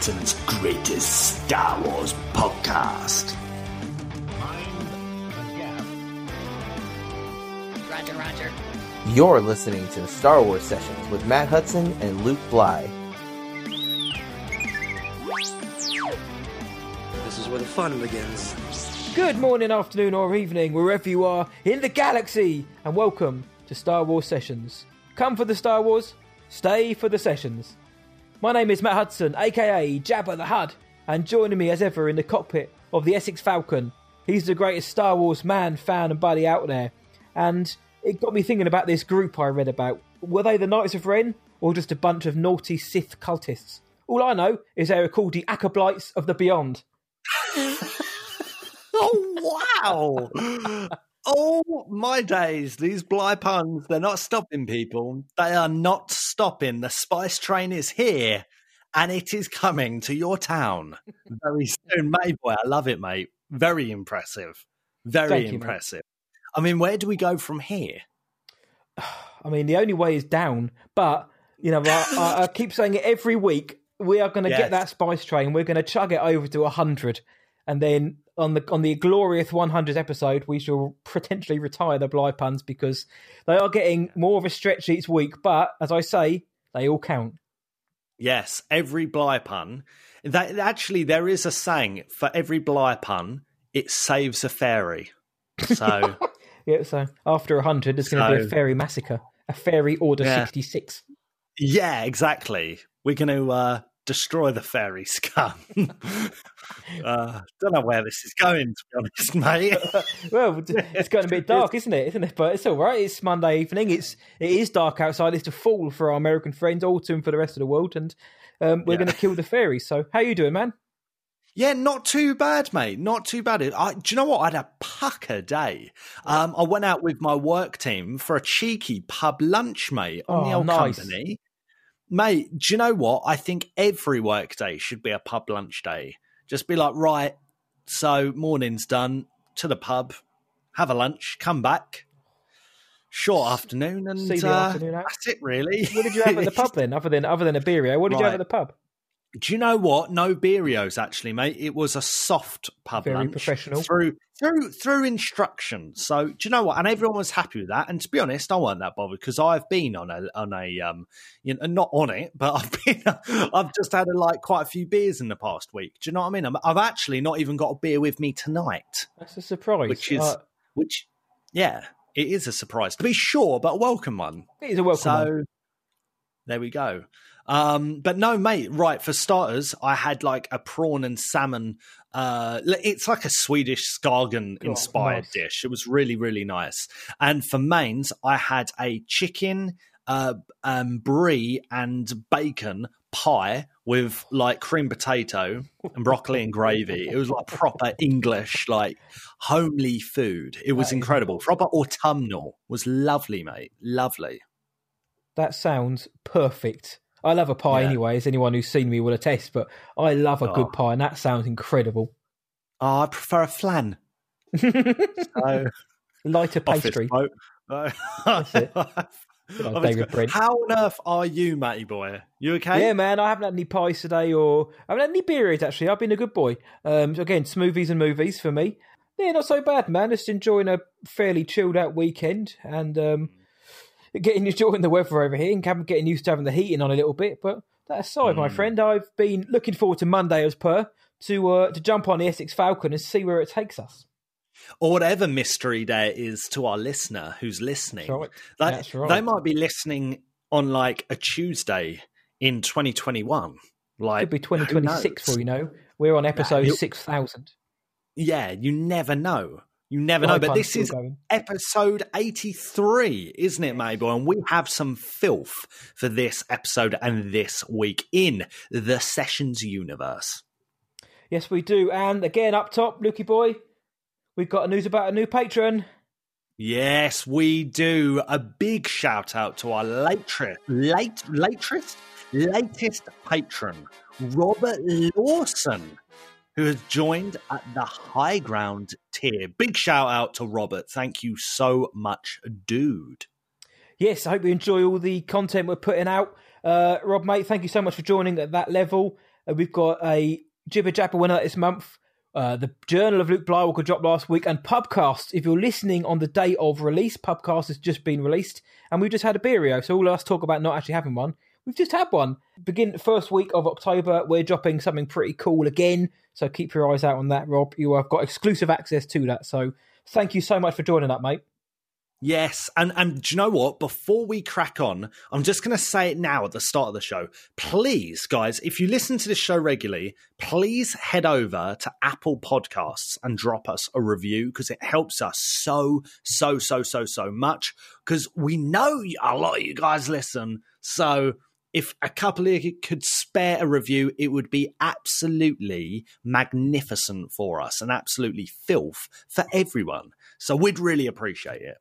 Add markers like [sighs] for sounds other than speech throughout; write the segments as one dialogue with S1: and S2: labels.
S1: probably Britain's greatest Star Wars podcast.
S2: Roger, Roger.
S3: You're listening to Star Wars Sessions with Matt Hudson and Luke Bly.
S4: This is where the fun begins.
S5: Good morning, afternoon, or evening, wherever you are in the galaxy, and welcome to Star Wars Sessions. Come for the Star Wars, stay for the sessions. My name is Matt Hudson, aka Jabba the Hutt, and joining me as ever in the cockpit of the Essex Falcon, he's the greatest Star Wars man, fan, and buddy out there. And it got me thinking about this group I read about. Were they the Knights of Ren, or just a bunch of naughty Sith cultists? All I know is they were called the Acolytes of the Beyond. [laughs]
S4: Oh wow! Oh my days! These bly puns, they're not stopping people. They are not stopping. The spice train is here and it is coming to your town very [laughs] soon. Mate boy, I love it, mate. Very impressive. Very
S5: Thank you,
S4: impressive. I mean, where do we go from here? [sighs]
S5: I mean, the only way is down. But you know, I, I, I [laughs] keep saying it every week. We are going to
S4: Yes.
S5: get that spice train. We're going to chug it over to hundred, and then on the on the glorious 100th episode, we shall potentially retire the Bly puns because they are getting more of a stretch each week. But as I say, they all count.
S4: Yes, every bly pun. That actually, there is a saying for every bly pun. It saves a fairy. So. [laughs]
S5: Yeah. So after hundred, there's going to be a fairy massacre, a fairy order
S4: Yeah.
S5: 66.
S4: Yeah, exactly. We're going to uh, destroy the fairy scum. [laughs] uh, don't know where this is going, to be honest, mate. [laughs]
S5: Well, it's going to be dark, isn't it? Isn't it? But it's all right. It's Monday evening. It's it is dark outside. It's the fall for our American friends, autumn for the rest of the world, and um, we're
S4: Yeah.
S5: going to kill the fairies. So, how are you doing, man?
S4: yeah, not too bad, mate. Not too bad. I, do you know what? I had a pucker day. Um, I went out with my work team for a cheeky pub lunch, mate, on the
S5: Oh,
S4: old
S5: nice.
S4: company. Mate, do you know what? I think every workday should be a pub lunch day. Just be like, right, so morning's done, to the pub, have a lunch, come back. Short afternoon, and
S5: See the
S4: uh,
S5: afternoon out.
S4: that's it, really.
S5: What did you have at the [laughs] pub then, other than other than a beerio? What did you have at the pub?
S4: Do you know what? No Beerios, actually, mate. It was a soft pub
S5: Very
S4: lunch
S5: professional.
S4: through through through instructions. So do you know what? And everyone was happy with that. And to be honest, I wasn't that bothered because I've been on a on a um you know not on it, but [laughs] I've been I've just had a, like quite a few beers in the past week. Do you know what I mean? I'm, I've actually not even got a beer with me tonight,
S5: That's a surprise.
S4: which is
S5: Uh,
S4: which yeah, it is a surprise to be sure, but a welcome one.
S5: it is a welcome.
S4: So
S5: one.
S4: there we go. Um, but no, mate. Right for starters, I had like a prawn and salmon. Uh, it's like a Swedish Skagen inspired
S5: nice.
S4: dish. It was really, really nice. And for mains, I had a chicken, uh, um, brie and bacon pie with like cream potato and broccoli and gravy. It was like proper English, like homely food. It was incredible. Proper autumnal. Was lovely, mate. Lovely.
S5: That sounds perfect. I love a pie
S4: Yeah.
S5: anyway, as anyone who's seen me will attest. But I love a
S4: Oh.
S5: good pie, and that sounds incredible.
S4: Oh, I prefer a flan. So, [laughs]
S5: Lighter pastry.
S4: bloke.
S5: That's it. [laughs] Good old
S4: Office
S5: David. Brent.
S4: How on earth are you, Matty boy? You okay?
S5: Yeah, man, I haven't had any pies today, or I haven't had any beers actually. I've been a good boy. Um, again, smoothies and movies for me. Yeah, not so bad, man. Just enjoying a fairly chilled out weekend and um, getting enjoying the weather over here and getting used to having the heating on a little bit. But that aside, my
S4: Mm.
S5: friend, I've been looking forward to Monday as per to uh, to jump on the Essex Falcon and see where it takes us.
S4: Or whatever mystery there is to our listener who's listening.
S5: That's right.
S4: They,
S5: That's right.
S4: they might be listening on like a Tuesday in 2021. Like
S5: Could be 2026
S4: knows?
S5: for you know. We're on episode
S4: you-
S5: 6000.
S4: Yeah, you never know. You never know. But this is
S5: going.
S4: episode 83, isn't it, Mabel? And we have some filth for this episode and this week in the Sessions universe.
S5: Yes, we do. And again, up top, Lukey boy, we've got news about a new patron.
S4: Yes, we do. A big shout out to our latest, late, latest, latest patron, Robert Lawson, who has joined at the high ground tier. Big shout out to Robert. Thank you so much, dude.
S5: Yes, I hope you enjoy all the content we're putting out. Uh, Rob, mate, thank you so much for joining at that level. Uh, we've got a Jibber Jabber winner this month. Uh, the Journal of Luke Blywalker dropped last week, and Pubcast. If you're listening on the day of release, Pubcast has just been released, and we've just had a beerio. So all of us talk about not actually having one. We've just had one. Begin first week of October, we're dropping something pretty cool again. So keep your eyes out on that, Rob. You have got exclusive access to that. So thank you so much for joining up, mate.
S4: Yes, and and do you know what? Before we crack on, I'm just going to say it now at the start of the show. Please, guys, if you listen to this show regularly, please head over to Apple Podcasts and drop us a review because it helps us so so so so so much. Because we know a lot of you guys listen, so if a couple of you could spare a review, it would be absolutely magnificent for us and absolutely filth for everyone. So we'd really appreciate it.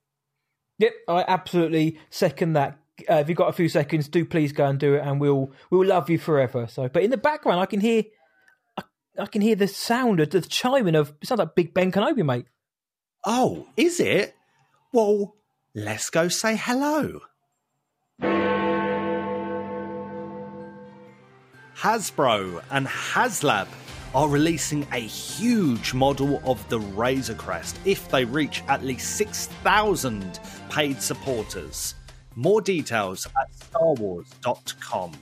S5: Yep, I absolutely second that. Uh, if you've got a few seconds, do please go and do it, and we'll we'll love you forever. So, but in the background, I can hear, I, I can hear the sound of the chiming of. It sounds like Big Ben Kenobi, mate.
S4: Oh, is it? Well, let's go say hello. Hasbro and HasLab are releasing a huge model of the Razor Crest if they reach at least 6,000 paid supporters. More details at starwars.com.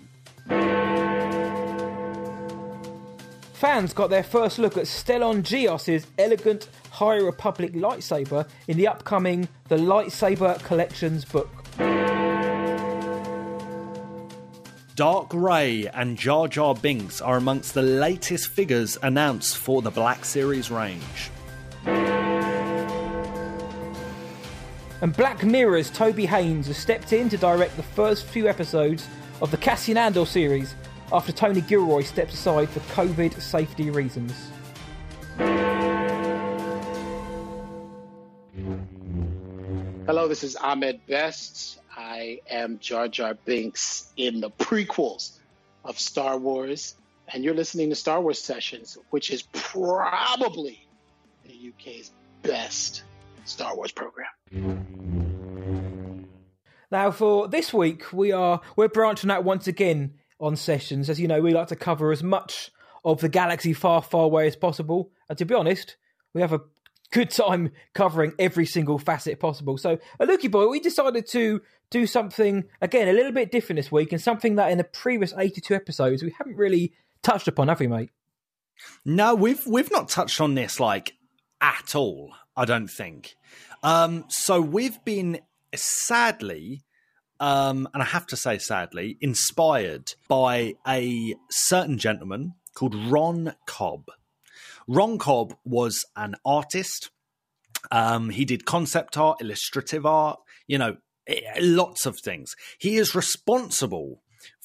S5: Fans got their first look at Stellan Gios's elegant High Republic lightsaber in the upcoming The Lightsaber Collections book.
S4: Dark Rey and Jar Jar Binks are amongst the latest figures announced for the Black Series range.
S5: And Black Mirror's Toby Haynes has stepped in to direct the first few episodes of the Cassian Andor series after Tony Gilroy steps aside for COVID safety reasons.
S2: Hello, this is Ahmed Best. I am Jar Jar Binks in the prequels of Star Wars, and you're listening to Star Wars Sessions, which is probably the UK's best Star Wars program.
S5: Now, for this week, we are we're branching out once again on sessions. As you know, we like to cover as much of the galaxy far, far away as possible. And to be honest, we have a good time covering every single facet possible. So, a Lukey boy, we decided to do something again a little bit different this week, and something that in the previous eighty-two episodes we haven't really touched upon, have we, mate?
S4: No, we've we've not touched on this like at all. I don't think. Um, so we've been sadly, um, and I have to say sadly, inspired by a certain gentleman called Ron Cobb. Ron Cobb was an artist. Um, he did concept art, illustrative art, you know, lots of things. He is responsible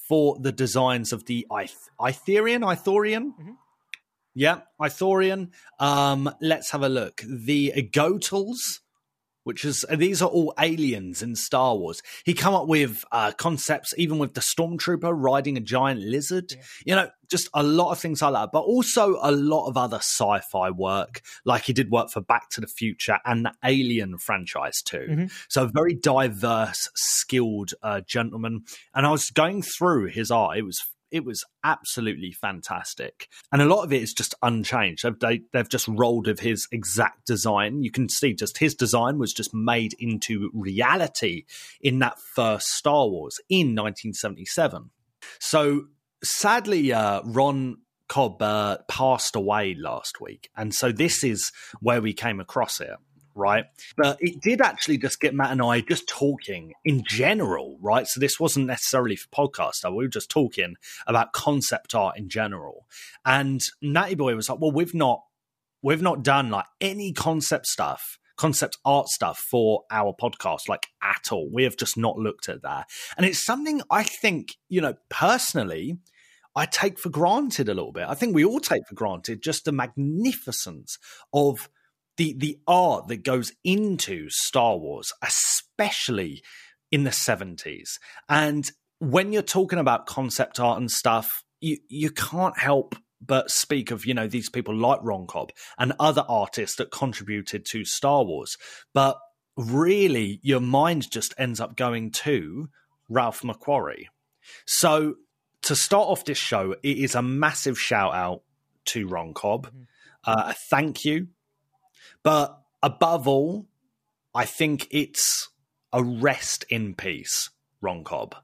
S4: for the designs of the Ith- Ithorian, Ithorian.
S5: Mhm.
S4: Yeah, Ithorian. Um, let's have a look. The Gotals, which is these are all aliens in Star Wars. He come up with uh, concepts, even with the stormtrooper riding a giant lizard. You know, just a lot of things like that, but also a lot of other sci-fi work. Like he did work for Back to the Future and the Alien franchise too.
S5: Mhm.
S4: So a very diverse, skilled uh, gentleman. And I was going through his art. It was it was absolutely fantastic. And a lot of it is just unchanged. They've, they, they've just rolled with his exact design. You can see just his design was just made into reality in that first Star Wars in 1977. So sadly, uh, Ron Cobb uh, passed away last week. And so this is where we came across it right? But it did actually just get Matt and I just talking in general, right? So this wasn't necessarily for podcast. We were just talking about concept art in general. And Natty Boy was like, well, we've not we've not done like any concept stuff concept art stuff for our podcast like at all we have just not looked at that and it's something i think you know personally i take for granted a little bit i think we all take for granted just the magnificence of the the art that goes into Star Wars, especially in the 70s. And when you're talking about concept art and stuff, you you can't help but speak of, you know, these people like Ron Cobb and other artists that contributed to Star Wars. But really your mind just ends up going to Ralph McQuarrie. So to start off this show, it is a massive shout out to Ron Cobb. Mm-hmm. Uh, a thank you. But above all, I think it's a rest in peace, Ron Cobb.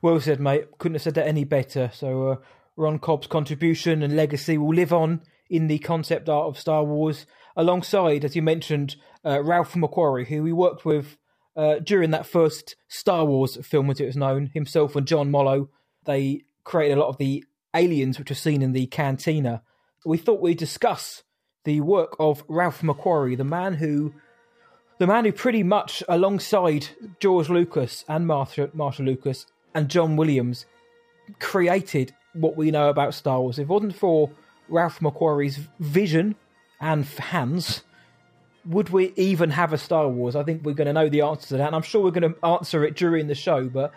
S5: Well said, mate. Couldn't have said that any better. So, uh, Ron Cobb's contribution and legacy will live on in the concept art of Star Wars, alongside, as you mentioned, uh, Ralph McQuarrie, who we worked with uh, during that first Star Wars film, as it was known. Himself and John Mollo, they created a lot of the aliens which are seen in the cantina. We thought we'd discuss the work of Ralph McQuarrie, the man who the man who pretty much alongside George Lucas and Martha, Martha Lucas and John Williams created what we know about Star Wars. If it wasn't for Ralph McQuarrie's vision and hands, would we even have a Star Wars? I think we're going to know the answer to that, and I'm sure we're going to answer it during the show. But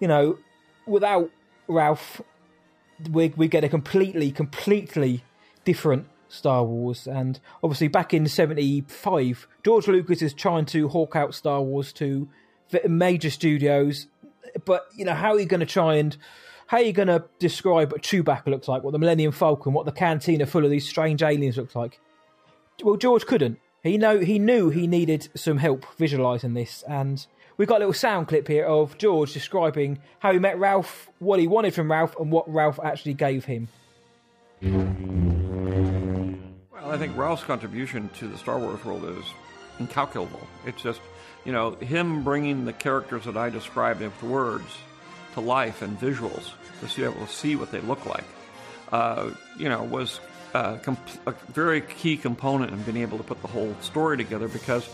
S5: you know, without Ralph, we we get a completely, completely different Star Wars. And obviously, back in '75, George Lucas is trying to hawk out Star Wars to major studios. But you know, how are you going to try and how are you going to describe what Chewbacca looks like, what the Millennium Falcon, what the cantina full of these strange aliens looks like? Well, George couldn't. He know he knew he needed some help visualizing this, and we've got a little sound clip here of George describing how he met Ralph, what he wanted from Ralph, and what Ralph actually gave him.
S6: I think Ralph's contribution to the Star Wars world is incalculable. It's just, you know, him bringing the characters that I described with words to life and visuals to be able to see what they look like, uh, you know, was a, comp- a, very key component in being able to put the whole story together because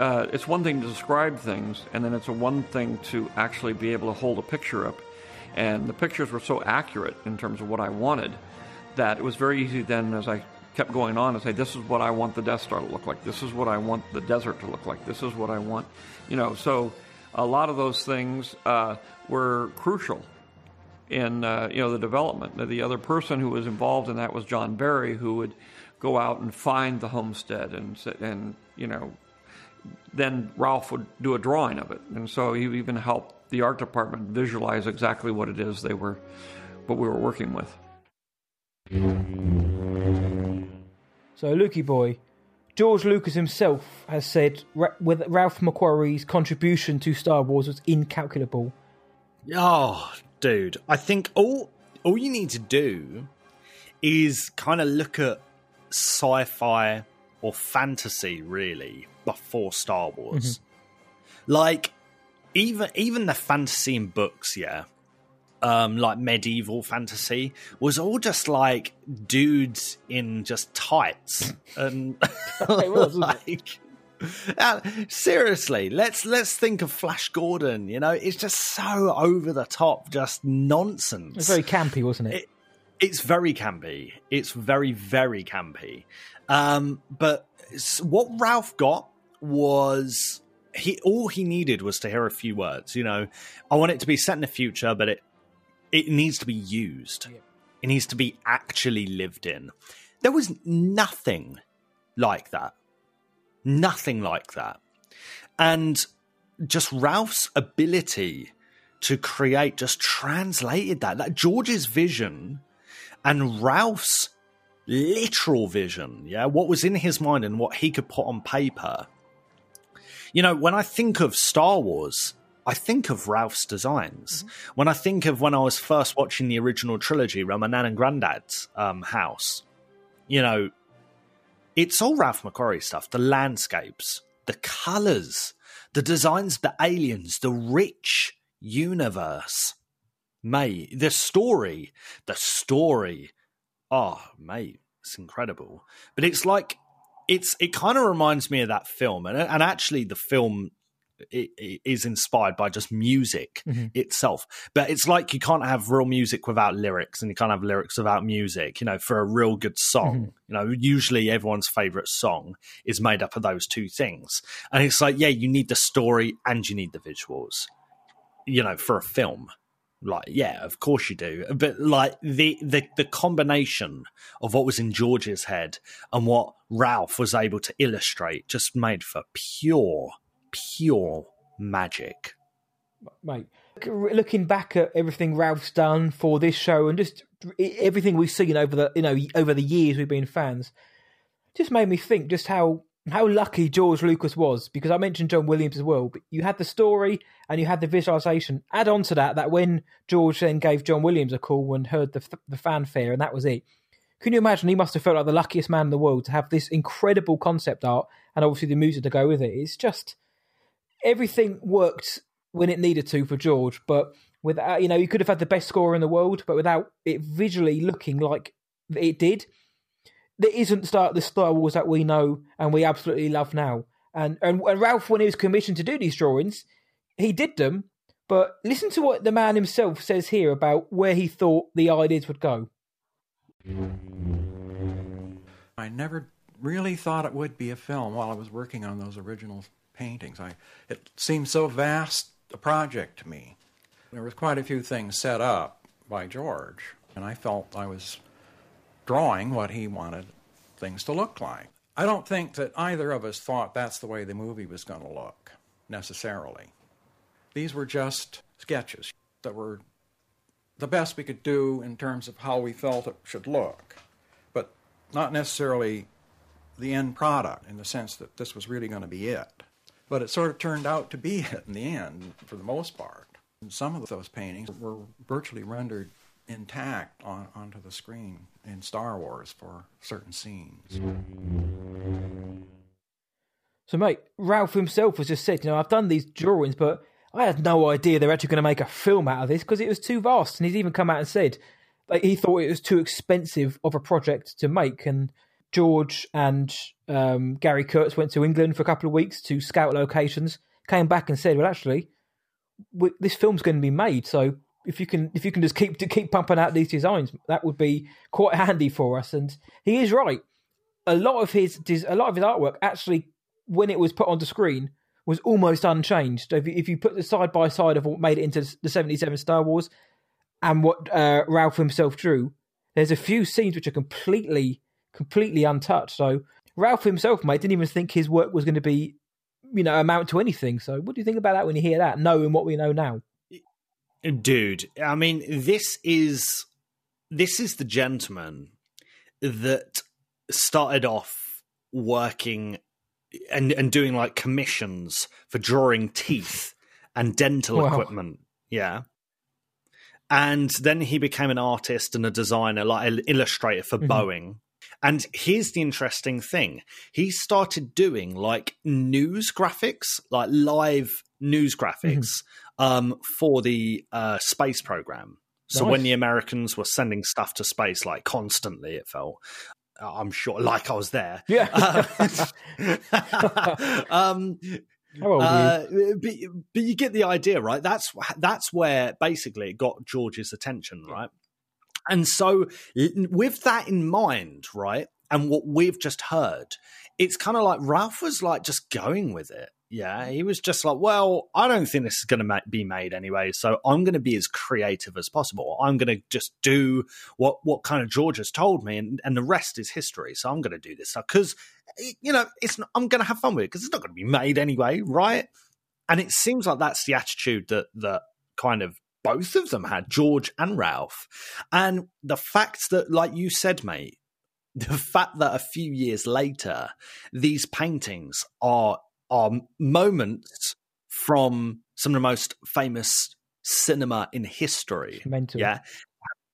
S6: uh, it's one thing to describe things, and then it's a one thing to actually be able to hold a picture up. And the pictures were so accurate in terms of what I wanted that it was very easy then as I kept going on and say, this is what I want the Death Star to look like. This is what I want the desert to look like. This is what I want, you know. So a lot of those things uh, were crucial in uh, you know the development. The other person who was involved in that was John Barry, who would go out and find the homestead and and you know then Ralph would do a drawing of it, and so he even helped the art department visualize exactly what it is they were what we were working with.
S5: So, Lukey boy, George Lucas himself has said with Ralph McQuarrie's contribution to Star Wars was incalculable.
S4: Oh, dude, I think all all you need to do is kind of look at sci-fi or fantasy really before Star Wars. Mm-hmm. Like even even the fantasy in books, yeah. Um, like medieval fantasy was all just like dudes in just tights [laughs] and it was [laughs] like uh, seriously, let's let's think of Flash Gordon. You know, it's just so over the top, just nonsense.
S5: It's very campy, wasn't it?
S4: it it's very campy. It's very very campy. Um, but what Ralph got was he all he needed was to hear a few words. You know, I want it to be set in the future, but it it needs to be used. Yeah. It needs to be actually lived in. There was nothing like that Nothing like that. And just Ralph's ability to create just translated that. That George's vision and Ralph's literal vision, yeah, what was in his mind and what he could put on paper. You know, when I think of Star Wars, I think of Ralph's designs. Mm-hmm. When I think of when I was first watching the original trilogy around my nan and granddad's um, house, you know, it's all Ralph McQuarrie stuff. The landscapes, the colors, the designs the aliens, the rich universe. Mate, the story, the story. Oh, mate, it's incredible. But it's like, it's it kind of reminds me of that film, and and actually the film it, it is inspired by just music mm-hmm. itself. But it's like you can't have real music without lyrics, and you can't have lyrics without music. You know, for a real good song, mm-hmm. you know, usually everyone's favorite song is made up of those two things. And it's like, yeah, you need the story and you need the visuals. You know, for a film, like yeah of course you do but like the, the the combination of what was in george's head and what ralph was able to illustrate just made for pure pure magic.
S5: mate. Looking back at everything Ralph's done for this show and just everything we've seen over the you know over the years we've been fans, just made me think just how how lucky George Lucas was because I mentioned John Williams as well. But you had the story and you had the visualization. Add on to that that when George then gave John Williams a call and heard the the fanfare and that was it. Can you imagine? He must have felt like the luckiest man in the world to have this incredible concept art and obviously the music to go with it. It's just everything worked when it needed to for George, but without you know, you could have had the best score in the world, but without it visually looking like it did there isn't start the Star Wars that we know and we absolutely love now. And, and and Ralph, when he was commissioned to do these drawings, he did them. But listen to what the man himself says here about where he thought the ideas would go.
S7: I never really thought it would be a film while I was working on those original paintings. I, it seemed so vast a project to me. There was quite a few things set up by George, and I felt I was drawing what he wanted things to look like. I don't think that either of us thought that's the way the movie was going to look, necessarily. These were just sketches that were the best we could do in terms of how we felt it should look, but not necessarily the end product in the sense that this was really going to be it. But it sort of turned out to be it in the end, for the most part. Some of those paintings were virtually rendered intact on, onto the screen in Star Wars for certain scenes.
S5: So, mate, Ralph himself has just said, you know, I've done these drawings, but I had no idea they're actually going to make a film out of this because it was too vast. And he's even come out and said like, he thought it was too expensive of a project to make. And George and um, Gary Kurtz went to England for a couple of weeks to scout locations, came back and said, well, actually, we, this film's going to be made. So if you can if you can just keep to [laughs] keep pumping out these designs, that would be quite handy for us. And he is right. A lot of his a lot of his artwork actually, when it was put onto screen, was almost unchanged. If you, if you put the side by side of what made it into the seventy seven Star Wars and what uh, Ralph himself drew, there's a few scenes which are completely completely untouched. So Ralph himself, mate, didn't even think his work was going to be, you know, amount to anything. So what do you think about that when you hear that, knowing what we know now?
S4: dude. I mean, this is this is the gentleman that started off working and and doing like commissions for drawing teeth and dental wow. equipment. Yeah. And then he became an artist and a designer, like an illustrator for mm-hmm. Boeing. And here's the interesting thing he started doing like news graphics, like live news graphics mm-hmm. um, for the uh, space program. So nice. when the Americans were sending stuff to space, like constantly, it felt. Uh, I'm sure, like I was there.
S5: Yeah. [laughs] [laughs]
S4: um, uh, but, but you get the idea, right? That's that's where basically it got George's attention, right? And so, with that in mind, right, and what we've just heard, it's kind of like Ralph was like just going with it. Yeah, he was just like, well, I don't think this is going to ma- be made anyway, so I'm going to be as creative as possible. I'm going to just do what what kind of George has told me, and, and the rest is history. So I'm going to do this because you know it's not, I'm going to have fun with it because it's not going to be made anyway, right? And it seems like that's the attitude that that kind of both of them had, George and Ralph. And the fact that, like you said, mate, [laughs] the fact that a few years later, these paintings are are moments from some of the most famous cinema in history.
S5: Mental.
S4: Yeah.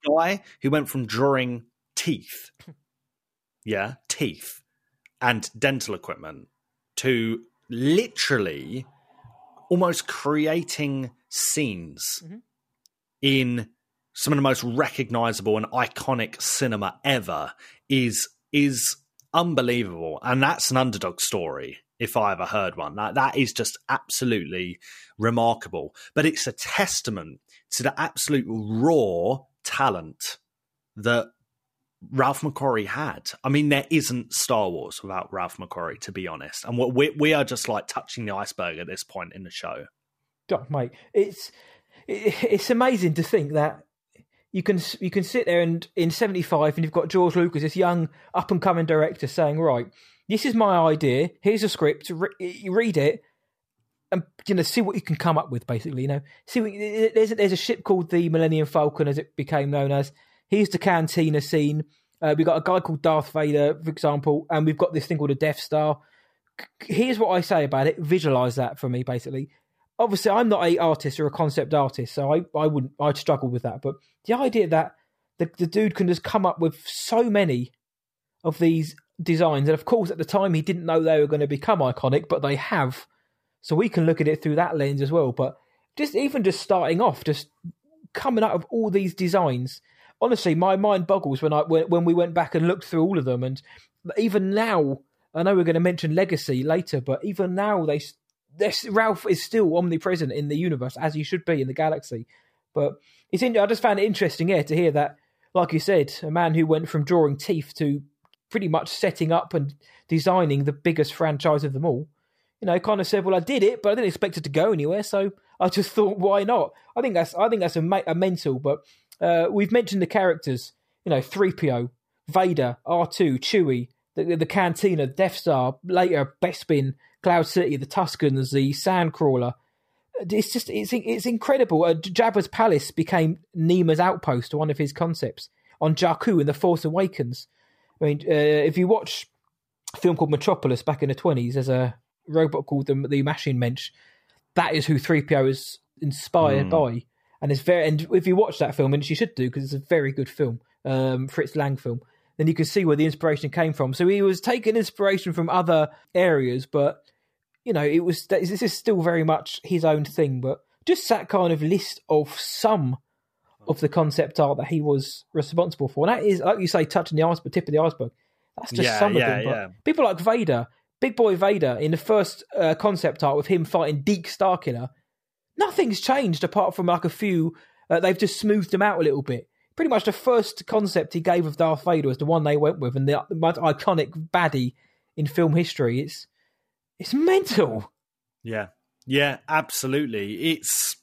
S4: A guy who went from drawing teeth, [laughs] yeah, teeth and dental equipment to literally almost creating scenes mm-hmm in some of the most recognizable and iconic cinema ever is is unbelievable and that's an underdog story if i ever heard one that that is just absolutely remarkable but it's a testament to the absolute raw talent that Ralph McQuarrie had. I mean, there isn't Star Wars without Ralph McQuarrie, to be honest. And we we are just like touching the iceberg at this point in the show.
S5: Mate, it's it's amazing to think that you can you can sit there and in 75 and you've got George Lucas this young up and coming director saying right this is my idea here's a script you read it and you know see what you can come up with. Basically, you know, see what, there's a, there's a ship called the Millennium Falcon, as it became known as. Here's the cantina scene. Uh, we've got a guy called Darth Vader, for example, and we've got this thing called a Death Star. Here's what I say about it. Visualize that for me, basically. Obviously, I'm not a artist or a concept artist, so I, I wouldn't I'd struggle with that. But the idea that the, the dude can just come up with so many of these designs, and of course, at the time, he didn't know they were going to become iconic, but they have. So we can look at it through that lens as well. But just even just starting off, just coming out of all these designs honestly, my mind boggles when I when, when we went back and looked through all of them, and even now, I know we're going to mention Legacy later, but even now, they this Ralph is still omnipresent in the universe as he should be in the galaxy. But it's in, I just found it interesting, yeah, to hear that, like you said, a man who went from drawing teeth to pretty much setting up and designing the biggest franchise of them all. You know, kind of said, "Well, I did it, but I didn't expect it to go anywhere, so I just [laughs] thought, why not?" I think that's I think that's a, a mental, but uh, we've mentioned the characters, you know, 3PO, Vader, R2, Chewie, the, the Cantina, Death Star, later Bespin, Cloud City, the Tuskens, the Sandcrawler. It's just, it's it's incredible. Uh, Jabba's Palace became Niima's outpost, one of his concepts, on Jakku in The Force Awakens. I mean, uh, if you watch a film called Metropolis back in the 20s, there's a robot called the, the Machine Mensch. That is who 3PO is inspired mm. by and it's very. And if you watch that film, and you should do because it's a very good film, um, Fritz Lang film, then you can see where the inspiration came from. So he was taking inspiration from other areas, but you know, it was this is still very much his own thing. But just that kind of list of some of the concept art that he was responsible for, and that is, like you say, touching the iceberg, tip of the iceberg. That's just yeah, some of them. But yeah. people like Vader, Big Boy Vader, in the first uh, concept art with him fighting Deak Starkiller, nothing's changed apart from like a few. Uh, they've just smoothed him out a little bit. Pretty much the first concept he gave of Darth Vader was the one they went with, and the, the most iconic baddie in film history. It's it's mental.
S4: Yeah, yeah, absolutely. It's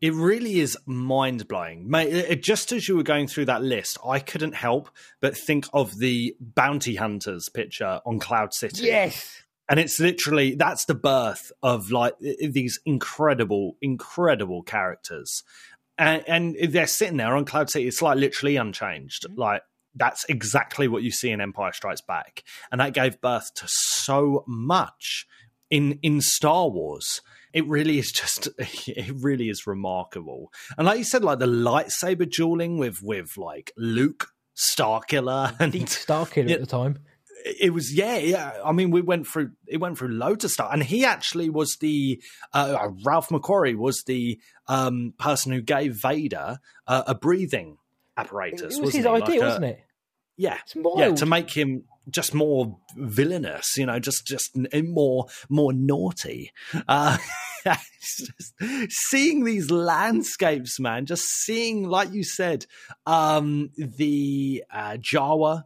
S4: it really is mind blowing, mate. Just as you were going through that list, I couldn't help but think of the bounty hunters picture on Cloud City.
S5: Yes,
S4: and it's literally that's the birth of like these incredible incredible characters and, and they're sitting there on cloud city it's like literally unchanged mm-hmm. like that's exactly what you see in empire strikes back. And that gave birth to so much in in star wars. It really is just [laughs] it really is remarkable. And like you said like the lightsaber dueling with with like luke starkiller and
S5: starkiller yeah, at [laughs] the time.
S4: It was yeah yeah. I mean we went through it went through loads of stuff. And he actually was the uh, uh ralph mcquarrie was the um, person who gave vader uh, a breathing apparatus
S5: it was
S4: his
S5: idea like wasn't it
S4: yeah yeah to make him just more villainous you know just just more more naughty uh, [laughs] just seeing these landscapes man just seeing like you said um the uh, jawa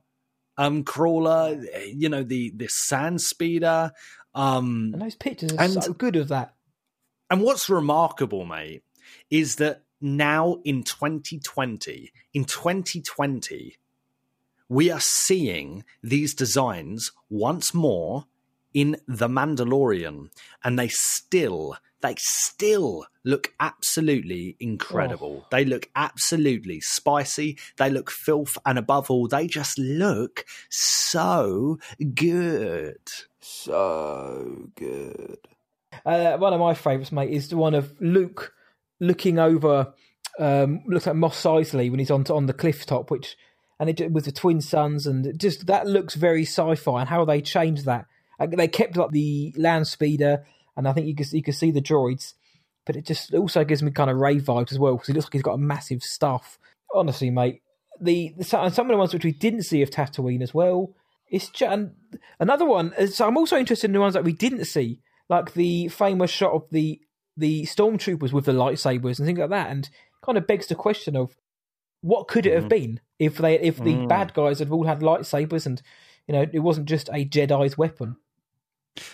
S4: um, crawler, you know, the the sand speeder. Um,
S5: and those pictures are and, so good of that.
S4: And what's remarkable, mate, is that now in 2020, in 2020, we are seeing these designs once more in The Mandalorian, and they still they still look absolutely incredible. Oh. They look absolutely spicy. They look filth. And above all, they just look so good. So good.
S5: Uh, one of my favourites, mate, is the one of Luke looking over, um, looks at Mos Eisley when he's on on the cliff top, which and it with the twin suns, and just that looks very sci-fi. And how they changed that, uh, they kept up the land speeder and I think you can you can see the droids, but it just also gives me kind of Rey vibes as well because he looks like he's got a massive stuff. Honestly, mate, the, the some of the ones which we didn't see of Tatooine as well. It's just, another one. So I'm also interested in the ones that we didn't see, like the famous shot of the the stormtroopers with the lightsabers and things like that, and kind of begs the question of what could it have mm. been if they if the mm. bad guys had all had lightsabers and you know it wasn't just a Jedi's weapon.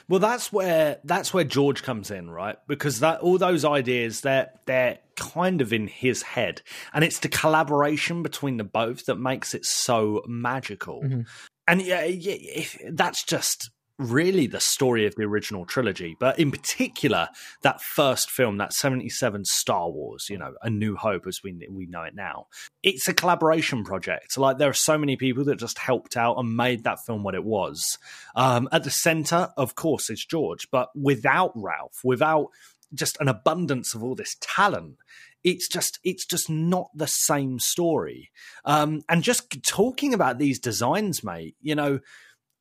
S4: Well, that's where that's where George comes in, right? Because that all those ideas they're they're kind of in his head, and it's the collaboration between the both that makes it so magical. Mm-hmm. And yeah, yeah, that's just really the story of the original trilogy, but in particular that first film, that '77 Star Wars, you know, A New Hope, as we we know it now. It's a collaboration project. Like there are so many people that just helped out and made that film what it was. Um, at the center, of course, is George, but without Ralph, without just an abundance of all this talent it's just it's just not the same story um, and just talking about these designs mate you know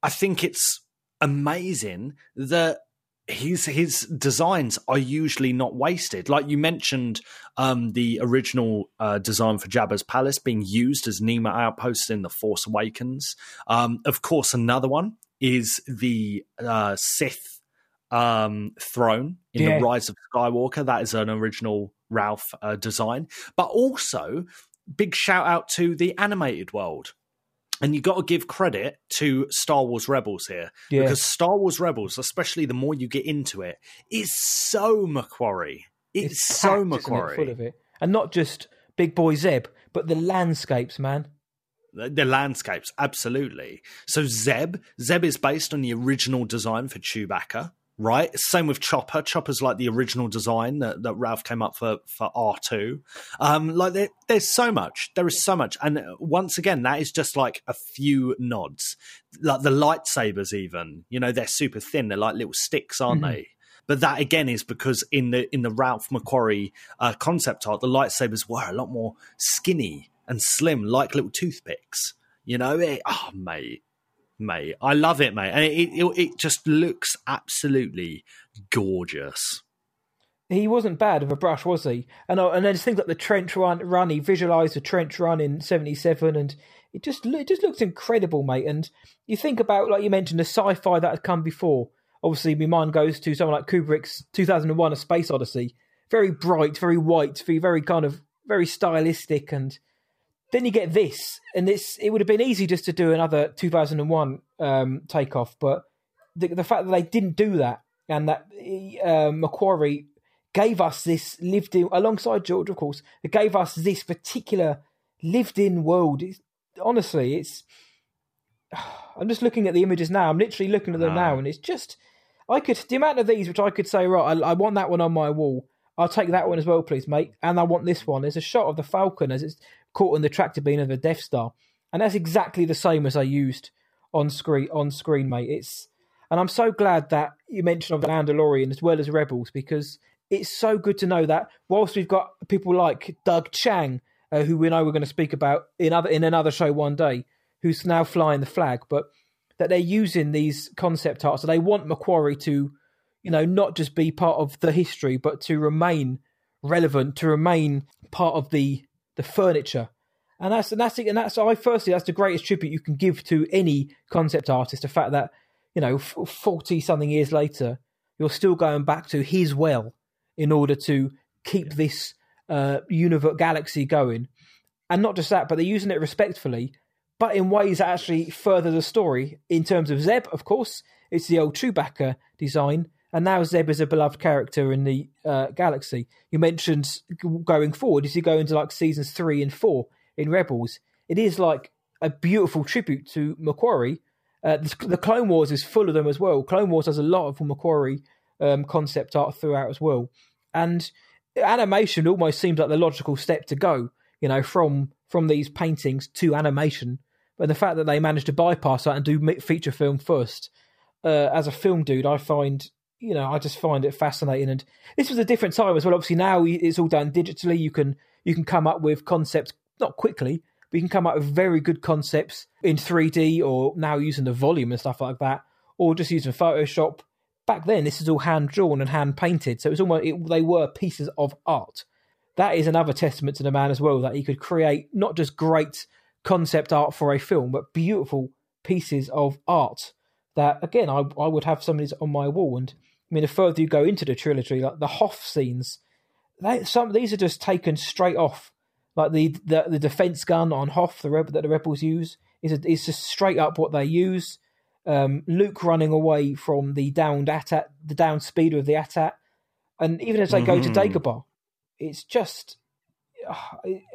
S4: i think it's amazing that his his designs are usually not wasted. Like you mentioned, um, the original uh, design for Jabba's palace being used as Niima outposts in the Force Awakens. Um, of course, another one is the uh, Sith um, throne in yeah. the Rise of Skywalker. That is an original Ralph uh, design, but also big shout out to the animated world and you got to give credit to Star Wars Rebels here yeah. because Star Wars Rebels, especially the more you get into it, is so McQuarrie. It's, it's so McQuarrie,
S5: full of it, and not just Big Boy Zeb, but the landscapes, man.
S4: The, the landscapes, absolutely. So Zeb, Zeb is based on the original design for Chewbacca right? Same with Chopper. Chopper's like the original design that, that Ralph came up for for R two. Um, like there, there's so much. There is so much, and once again, that is just like a few nods. Like the lightsabers, even you know, they're super thin. They're like little sticks, aren't mm-hmm. they? But that again is because in the in the Ralph McQuarrie uh, concept art, the lightsabers were a lot more skinny and slim, like little toothpicks. You know, it, oh mate, mate. I love it, mate, and it, it, it just looks absolutely gorgeous.
S5: He wasn't bad of a brush, was he? And and then things like the trench run, run. He visualised the trench run in '77, and it just it just looks incredible, mate. And you think about like you mentioned the sci-fi that had come before. Obviously, my mind goes to someone like Kubrick's 2001: A Space Odyssey. Very bright, very white, very kind of very stylistic, and then you get this, and this it would have been easy just to do another 2001 um, takeoff, but the, the fact that they didn't do that and that uh, McQuarrie gave us this lived in alongside George, of course, it gave us this particular lived in world. It's, honestly, it's. [sighs] I'm just looking at the images now. I'm literally looking at them now, and it's just. I could the amount of these which I could say right. I, I want that one on my wall. I'll take that one as well, please, mate. And I want this one. There's a shot of the Falcon as it's caught on the tractor beam of the Death Star, and that's exactly the same as I used on screen. On screen, mate. It's and I'm so glad that you mentioned of the Mandalorian as well as Rebels because it's so good to know that whilst we've got people like Doug Chiang, uh, who we know we're going to speak about in other in another show one day, who's now flying the flag, but that they're using these concept arts. So they want McQuarrie to, you know, not just be part of the history, but to remain relevant, to remain part of the the furniture. And that's and that's and that's I firstly that's the greatest tribute you can give to any concept artist. The fact that you know forty something years later you're still going back to his well in order to keep this uh, universe galaxy going, and not just that, but they're using it respectfully, but in ways that actually further the story. In terms of Zeb, of course, it's the old Chewbacca design, and now Zeb is a beloved character in the uh, galaxy. You mentioned going forward, as you go into like seasons three and four in Rebels, it is like a beautiful tribute to McQuarrie. Uh, the, the, Clone Wars is full of them as well. Clone Wars has a lot of McQuarrie um, concept art throughout as well, and animation almost seems like the logical step to go. You know, from from these paintings to animation, but the fact that they managed to bypass that and do feature film first, uh, as a film dude, I find you know, I just find it fascinating. And this was a different time as well. Obviously, now it's all done digitally. You can you can come up with concepts not quickly, but you can come up with very good concepts in 3D or now using the volume and stuff like that, or just using Photoshop. Back then, this is all hand drawn and hand painted, so it was almost it, they were pieces of art. That is another testament to the man as well that he could create not just great concept art for a film, but beautiful pieces of art that again I, I would have some of these on my wall and mean, the further you go into the trilogy, like the Hoth scenes, they, some these are just taken straight off. Like the the, the defense gun on Hoth, the rebel that the rebels use, is a, is just straight up what they use. Um, Luke running away from the downed AT-AT, the down speeder of the AT-AT, and even as they mm-hmm. go to mm-hmm. Dagobah, it's just uh,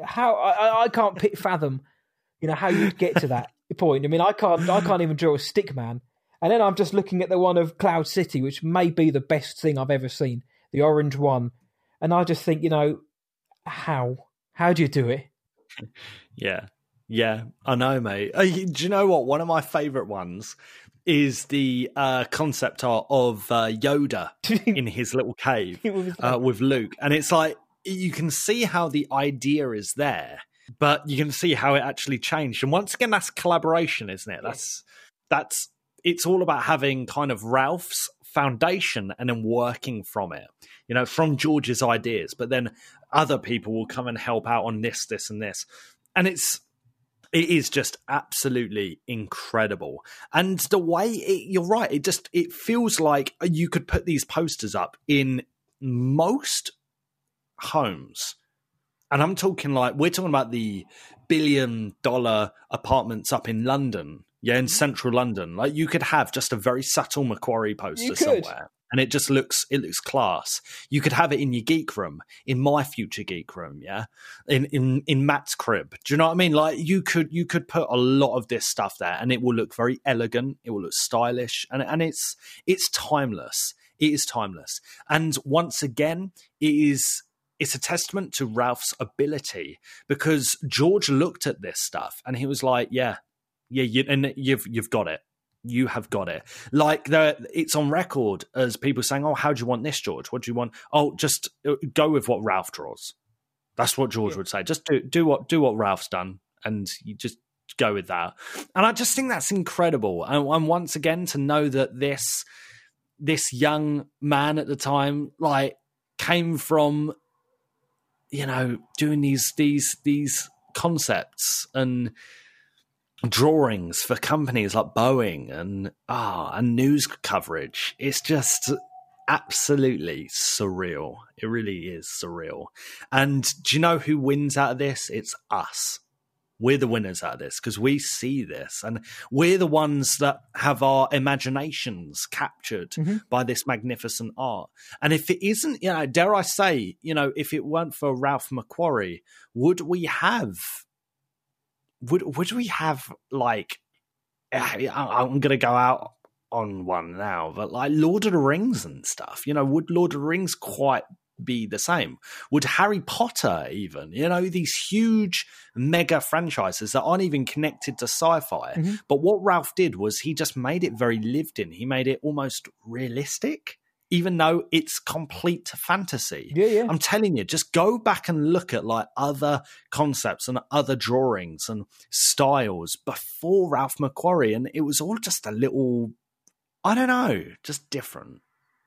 S5: how I, I can't fathom, you know, how you'd get to that [laughs] point. I mean, I can't I can't even draw a stick man, And then I'm just looking at the one of Cloud City, which may be the best thing I've ever seen, the orange one. And I just think, you know, how? How do you do it? [laughs]
S4: Yeah. Yeah, I know, mate. Uh, do you know what? One of my favorite ones is the uh, concept art of uh, Yoda [laughs] in his little cave uh, with Luke. And it's like, you can see how the idea is there, but you can see how it actually changed. And once again, that's collaboration, isn't it? That's, that's, it's all about having kind of Ralph's foundation and then working from it, you know, from George's ideas, but then other people will come and help out on this, this, and this. And it's, it is just absolutely incredible. And the way it, you're right it just it feels like you could put these posters up in most homes. And i'm talking like we're talking about the billion dollar apartments up in london yeah in mm-hmm. central london like you could have just a very subtle McQuarrie poster somewhere and it just looks it looks class. You could have it in your geek room, in my future geek room, yeah, in in in Matt's crib. Do you know what I mean? Like you could you could put a lot of this stuff there, and it will look very elegant. It will look stylish, and and it's it's timeless. It is timeless, and once again, it is it's a testament to Ralph's ability because George looked at this stuff and he was like, "Yeah, yeah, you, and you've you've got it you have got it. Like the, it's on record as people saying, "Oh, how do you want this, George? What do you want? Oh, just uh, go with what Ralph draws." That's what George yeah. would say. Just do do what do what Ralph's done, and you just go with that. And I just think that's incredible. And, and once again, to know that this this young man at the time, like, came from, you know, doing these these these concepts and drawings for companies like Boeing and ah and news coverage. It's just absolutely surreal. It really is surreal. And do you know who wins out of this? It's us. We're the winners out of this because we see this and we're the ones that have our imaginations captured mm-hmm. by this magnificent art. And if it isn't, you know, dare I say, you know, if it weren't for Ralph McQuarrie, would we have would would we have like? I'm going to go out on one now, but like Lord of the Rings and stuff. You know, would Lord of the Rings quite be the same? Would Harry Potter even? You know, these huge mega franchises that aren't even connected to sci-fi. Mm-hmm. But what Ralph did was he just made it very lived in. He made it almost realistic even though it's complete fantasy.
S5: Yeah, yeah.
S4: I'm telling you, just go back and look at like other concepts and other drawings and styles before Ralph McQuarrie, and it was all just a little, I don't know, just different,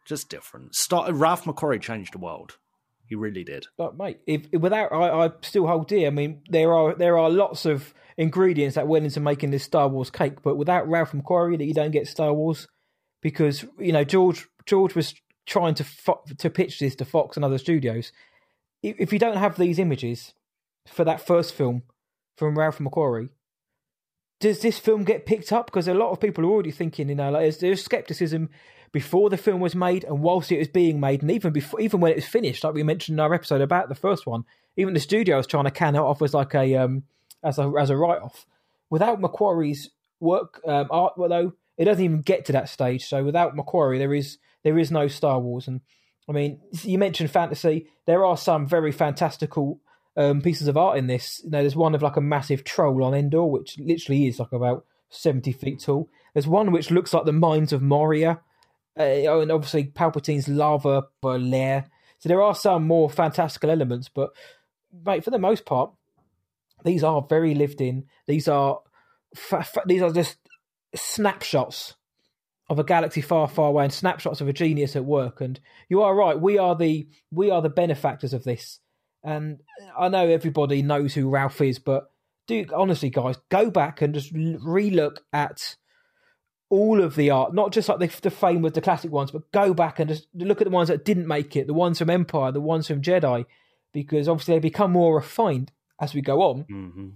S4: just different. Start, Ralph McQuarrie changed the world. He really did.
S5: But mate, if, without I, I still hold dear. I mean, there are there are lots of ingredients that went into making this Star Wars cake, but without Ralph McQuarrie, that you don't get Star Wars because you know George George was trying to fo- to pitch this to Fox and other studios. If, you don't have these images for that first film from Ralph McQuarrie, does this film get picked up? Because a lot of people are already thinking, you know, like there's, skepticism before the film was made and whilst it was being made, and even before, even when it was finished, like we mentioned in our episode about the first one, even the studio was trying to can it off as like a um as a as a write off. Without McQuarrie's work, um, art, though it doesn't even get to that stage. So without McQuarrie, there is there is no Star Wars. And I mean, you mentioned fantasy. There are some very fantastical um, pieces of art in this. You know, there's one of like a massive troll on Endor, which literally is like about 70 feet tall. There's one which looks like the mines of Moria. Uh, and obviously Palpatine's lava lair. So there are some more fantastical elements, but mate, for the most part, these are very lived in. These are fa- fa- these are just snapshots of a galaxy far, far away and snapshots of a genius at work. And you are right. We are the we are the benefactors of this. And I know everybody knows who Ralph is, but do honestly, guys, go back and just relook at all of the art, not just like the, the fame with the classic ones, but go back and just look at the ones that didn't make it, the ones from Empire, the ones from Jedi, because obviously they become more refined as we go on.
S4: Mm-hmm.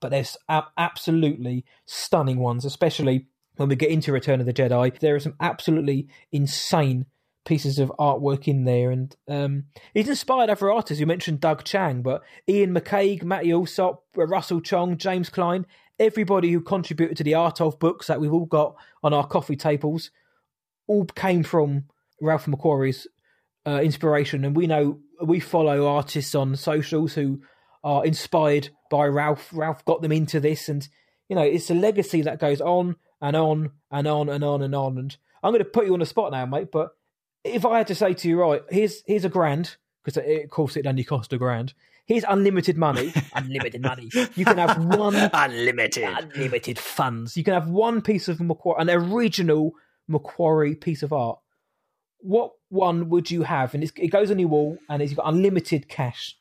S5: But there's absolutely stunning ones, especially when we get into Return of the Jedi, there are some absolutely insane pieces of artwork in there, and um, he's inspired other artists. You mentioned Doug Chiang, but Ian McCaig, Matty Allsopp, Russell Chong, James Clyne, everybody who contributed to the art of books that we've all got on our coffee tables all came from Ralph McQuarrie's uh, inspiration, and we know we follow artists on socials who are inspired by Ralph. Ralph got them into this, and you know it's a legacy that goes on and on and on and on and on. And I'm going to put you on the spot now, mate. But if I had to say to you, right, here's here's a grand because of course it only cost a grand. Here's unlimited money. [laughs] unlimited money. You can have one [laughs]
S4: Unlimited.
S5: unlimited funds. You can have one piece of McQuarrie, an original McQuarrie piece of art. What one would you have? And it's, it goes on your wall, and it's got unlimited cash.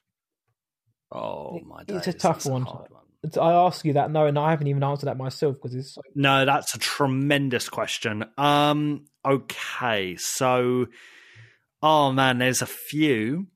S4: Oh my
S5: god.
S4: It's
S5: a tough one.
S4: hard
S5: It's- I ask you that knowing I haven't even answered that myself because it's so
S4: No, that's a tremendous question. Um, okay, so, oh man, there's a few.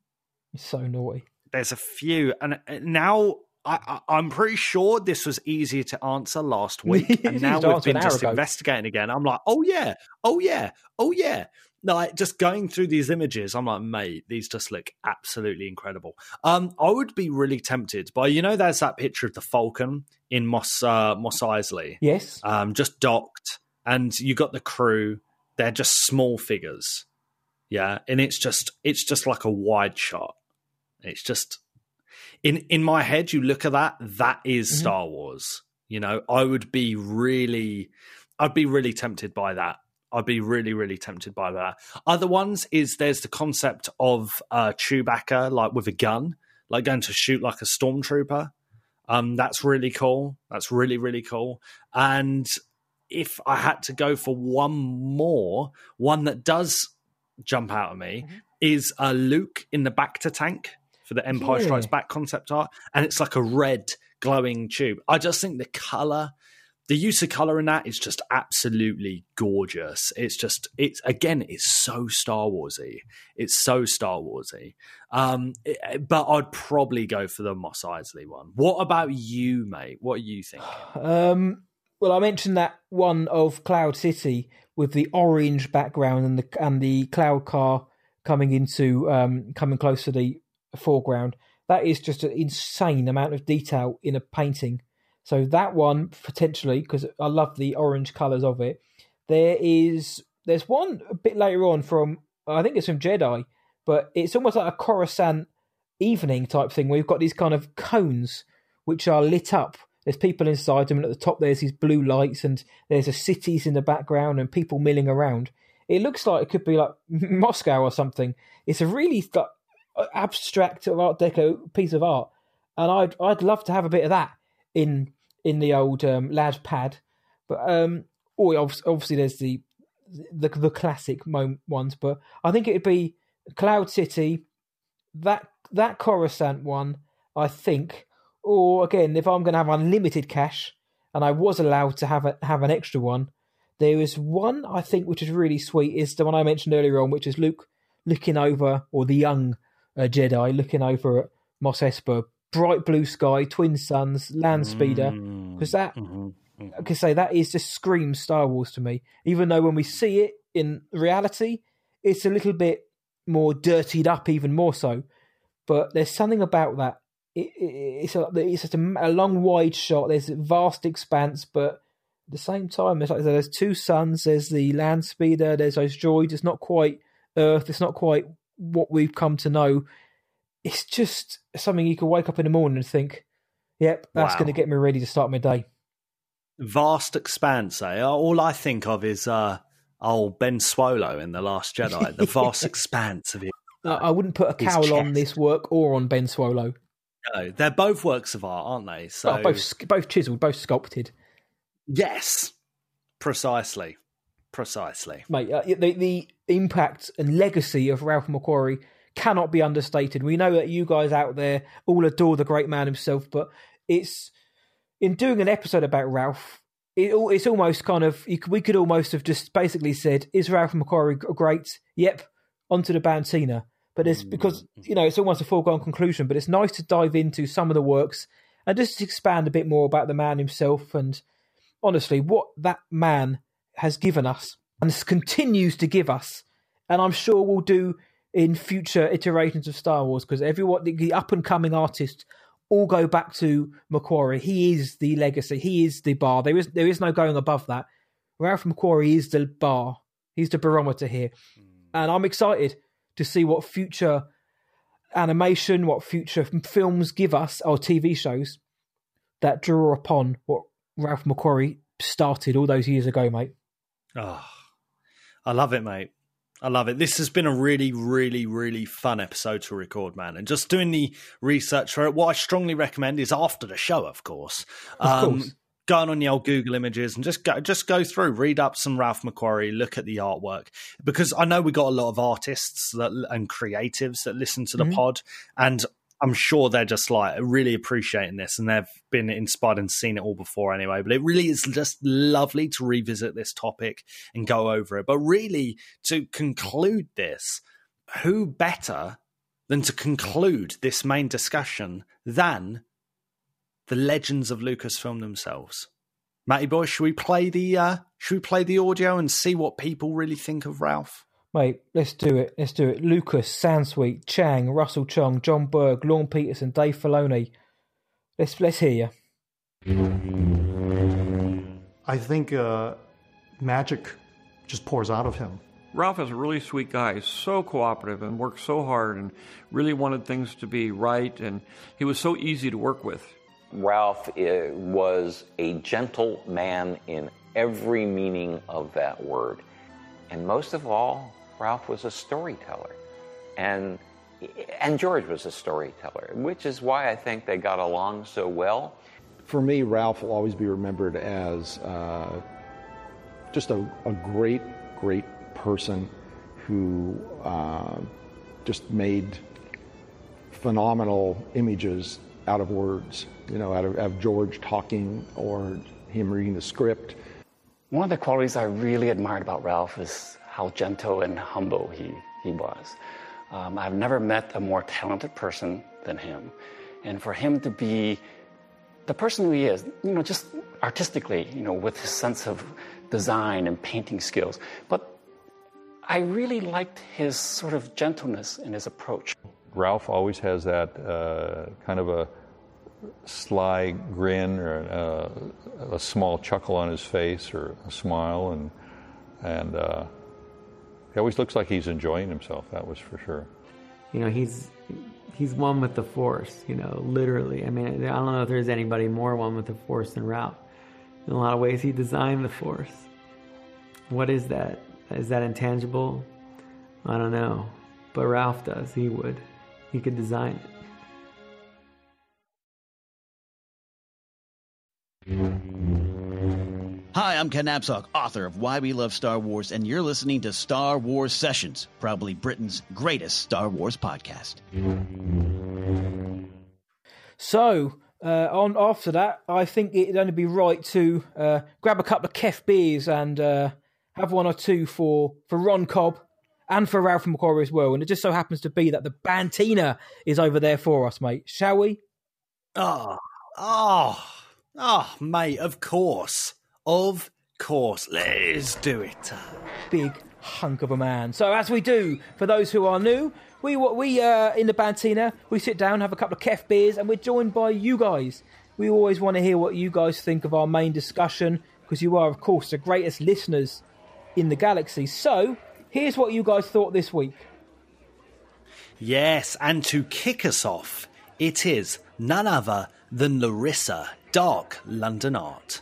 S5: it's so naughty.
S4: There's a few, and uh, now I, I, I'm pretty sure this was easier to answer last [laughs] week, and now we've been
S5: an
S4: just
S5: ago.
S4: investigating again. I'm like, oh yeah, oh yeah, oh yeah. Like just going through these images, I'm like, mate, these just look absolutely incredible. Um, I would be really tempted by, you know, there's that picture of the Falcon in Mos uh, Mos Eisley.
S5: Yes.
S4: um, just docked, and you got the crew. They're just small figures, yeah, and it's just it's just like a wide shot. It's just in in my head. You look at that, that is
S5: Mhm.
S4: Star Wars. You know, I would be really, I'd be really tempted by that. I'd be really, really tempted by that. Other ones is there's the concept of uh, Chewbacca like with a gun, like going to shoot like a stormtrooper. Um, that's really cool. That's really, really cool. And if I had to go for one more, one that does jump out at me
S5: Mhm.
S4: is uh, Luke in the Bacta tank for the Empire
S5: Yeah.
S4: Strikes Back concept art, and it's like a red glowing tube. I just think the color, the use of color in that is just absolutely gorgeous. It's just, it's again, it's so Star Warsy. It's so Star Warsy. Um, it- but I'd probably go for the Mos Eisley one. What about you, mate? What are you thinking?
S5: Um, well, I mentioned that one of Cloud City with the orange background and the and the cloud car coming into um, coming close to the foreground. That is just an insane amount of detail in a painting. So that one potentially, because I love the orange colours of it. There is there's one a bit later on from I think it's from Jedi, but it's almost like a Coruscant evening type thing where you've got these kind of cones which are lit up. There's people inside them, and at the top there's these blue lights, and there's a cities in the background and people milling around. It looks like it could be like [laughs] Moscow or something. It's a really like, uh, abstract Art Deco piece of art, and I'd I'd love to have a bit of that in in the old um, lad pad. But um, or obviously there's the the the classic mo- ones, but I think it'd be Cloud City, that that Coruscant one, I think. Or again, if I'm going to have unlimited cash, and I was allowed to have a, have an extra one, there is one I think which is really sweet. Is the one I mentioned earlier on, which is Luke looking over, or the young uh, Jedi looking over at Mos Espa, bright blue sky, twin suns, land speeder.
S4: Mm.
S5: Because that
S4: Mhm.
S5: I can say that is just screams Star Wars to me. Even though when we see it in reality, it's a little bit more dirtied up, even more so. But there's something about that. It, it, it's a, it's just a, a long, wide shot. There's a vast expanse, but at the same time, it's like there's two suns. There's the land speeder. There's those droids. It's not quite Earth. It's not quite what we've come to know. It's just something you can wake up in the morning and think, "Yep, that's
S4: Wow.
S5: going to get me ready to start my day."
S4: Vast expanse, eh? All I think of is uh, old Ben Swolo in The Last Jedi. The [laughs] vast expanse of it.
S5: I I wouldn't put a cowl on this work or on Ben Swolo.
S4: No, they're both works of art, aren't they? So
S5: Well, both both chiseled, both sculpted,
S4: yes, precisely, precisely.
S5: mate. Uh, the the impact and legacy of Ralph McQuarrie cannot be understated. We know that you guys out there all adore the great man himself, but it's in doing an episode about Ralph. It, it's almost kind of we could almost have just basically said, "Is Ralph McQuarrie g- great?" Yep, onto the Bantina. But it's mm. because you know it's almost a foregone conclusion. But it's nice to dive into some of the works and just expand a bit more about the man himself and honestly what that man has given us and continues to give us, and I'm sure we'll do in future iterations of Star Wars because everyone, the up and coming artists, all go back to McQuarrie. He is the legacy. He is the bar. There is there is no going above that. Ralph McQuarrie is the bar. He's the barometer here, hmm. and I'm excited to see what future animation, what future films give us, or TV shows that draw upon what Ralph McQuarrie started all those years ago, mate.
S4: Oh, I love it, mate. I love it. This has been a really, really, really fun episode to record, man. And just doing the research for it, what I strongly recommend is after the show, of course.
S5: Of
S4: um,
S5: course.
S4: Going on the old Google images and just go, just go through, read up some Ralph McQuarrie, look at the artwork because I know we got a lot of artists that, and creatives that listen to the
S5: Mhm.
S4: pod, and I'm sure they're just like really appreciating this and they've been inspired and seen it all before anyway. But it really is just lovely to revisit this topic and go over it. But really, to conclude this, who better than to conclude this main discussion than the legends of Lucasfilm themselves? Matty boy, should we play the uh, should we play the audio and see what people really think of Ralph?
S5: Mate, let's do it. Let's do it. Lucas, Sansweet, Chiang, Russell Chung, John Berg, Lorne Peterson, Dave Filoni. Let's let's hear you.
S8: I think uh, magic just pours out of him.
S6: Ralph is a really sweet guy. He's so cooperative and worked so hard and really wanted things to be right. And he was so easy to work with.
S9: Ralph uh, was a gentle man in every meaning of that word. And most of all, Ralph was a storyteller. And, and George was a storyteller, which is why I think they got along so well.
S10: For me, Ralph will always be remembered as uh, just a, a great, great person who uh, just made phenomenal images out of words, you know, out of, out of George talking or him reading the script.
S11: One of the qualities I really admired about Ralph is how gentle and humble he, he was. Um, I've never met a more talented person than him. And for him to be the person who he is, you know, just artistically, you know, with his sense of design and painting skills. But I really liked his sort of gentleness in his approach.
S12: Ralph always has that uh, kind of a sly grin or uh, a small chuckle on his face or a smile, and and uh, he always looks like he's enjoying himself. That was for sure.
S13: You know, he's he's one with the force. You know, literally. I mean, I don't know if there's anybody more one with the force than Ralph. In a lot of ways, he designed the force. What is that? Is that intangible? I don't know. But Ralph does. He would. He could design it. Mm-hmm.
S14: Hi, I'm Ken Napzok, author of Why We Love Star Wars, and you're listening to Star Wars Sessions, probably Britain's greatest Star Wars podcast.
S5: So, uh, on after that, I think it'd only be right to uh, grab a couple of Kef beers and uh, have one or two for, for Ron Cobb and for Ralph McQuarrie as well. And it just so happens to be that the Bantina is over there for us, mate. Shall we?
S4: Oh, oh, oh, mate, of course. Of course. Let's do it.
S5: Big hunk of a man. So, as we do, for those who are new, we we uh, in the Bantina, we sit down, have a couple of Kef beers, and we're joined by you guys. We always want to hear what you guys think of our main discussion because you are, of course, the greatest listeners in the galaxy. So, here's what you guys thought this week.
S4: Yes, and to kick us off, it is none other than Larissa, Dark London Art.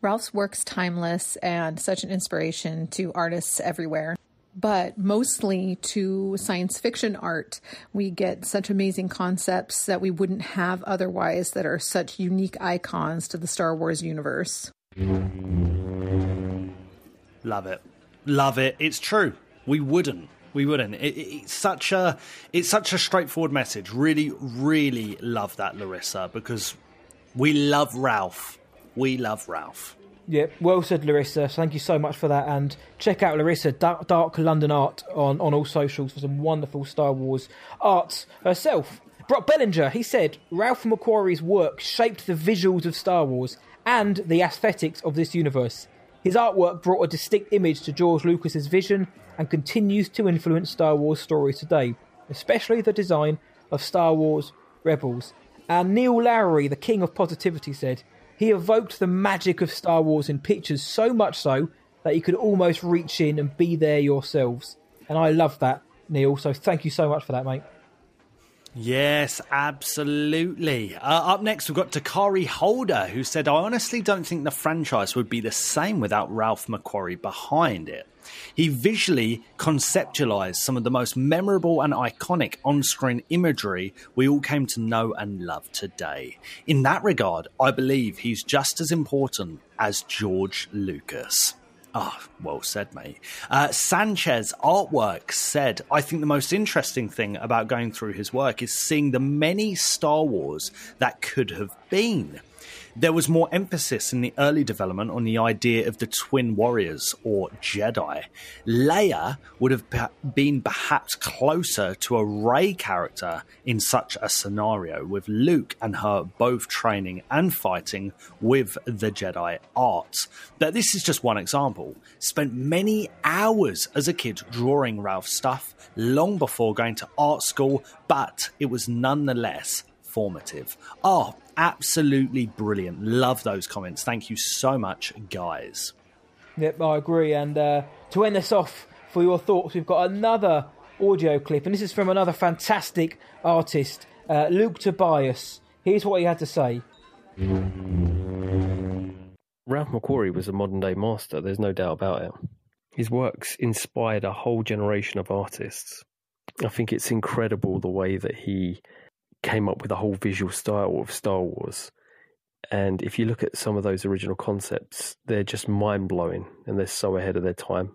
S15: Ralph's work's timeless and such an inspiration to artists everywhere. But mostly to science fiction art, we get such amazing concepts that we wouldn't have otherwise that are such unique icons to the Star Wars universe.
S4: Love it. Love it. It's true. We wouldn't. We wouldn't. It, it, it's such a it's such a straightforward message. Really, really love that, Larissa, because we love Ralph. We love Ralph.
S5: Yeah, well said, Larissa. Thank you so much for that. And check out Larissa, Dark, Dark London Art, on, on all socials for some wonderful Star Wars art herself. Brock Bellinger, he said, Ralph McQuarrie's work shaped the visuals of Star Wars and the aesthetics of this universe. His artwork brought a distinct image to George Lucas's vision and continues to influence Star Wars stories today, especially the design of Star Wars Rebels. And Neil Lowery, the king of positivity, said he evoked the magic of Star Wars in pictures so much so that you could almost reach in and be there yourselves. And I love that, Neil. So thank you so much for that, mate.
S4: Yes, absolutely. Uh, up next, we've got Takari Holder, who said, I honestly don't think the franchise would be the same without Ralph McQuarrie behind it. He visually conceptualized some of the most memorable and iconic on screen imagery we all came to know and love today. In that regard, I believe he's just as important as George Lucas. Ah, oh, well said, mate. Uh, Sanchez Artwork said, I think the most interesting thing about going through his work is seeing the many Star Wars that could have been. There was more emphasis in the early development on the idea of the twin warriors or Jedi. Leia would have been perhaps closer to a Rey character in such a scenario, with Luke and her both training and fighting with the Jedi arts. But this is just one example. Spent many hours as a kid drawing Ralph's stuff long before going to art school, but it was nonetheless formative. Oh, absolutely brilliant. Love those comments. Thank you so much, guys.
S5: Yep, I agree. And uh, to end this off for your thoughts, we've got another audio clip, and this is from another fantastic artist, uh, Luke Tobias. Here's what he had to say.
S16: Ralph McQuarrie was a modern day master, there's no doubt about it. His works inspired a whole generation of artists. I think it's incredible the way that he came up with a whole visual style of Star Wars. And if you look at some of those original concepts, they're just mind blowing and they're so ahead of their time.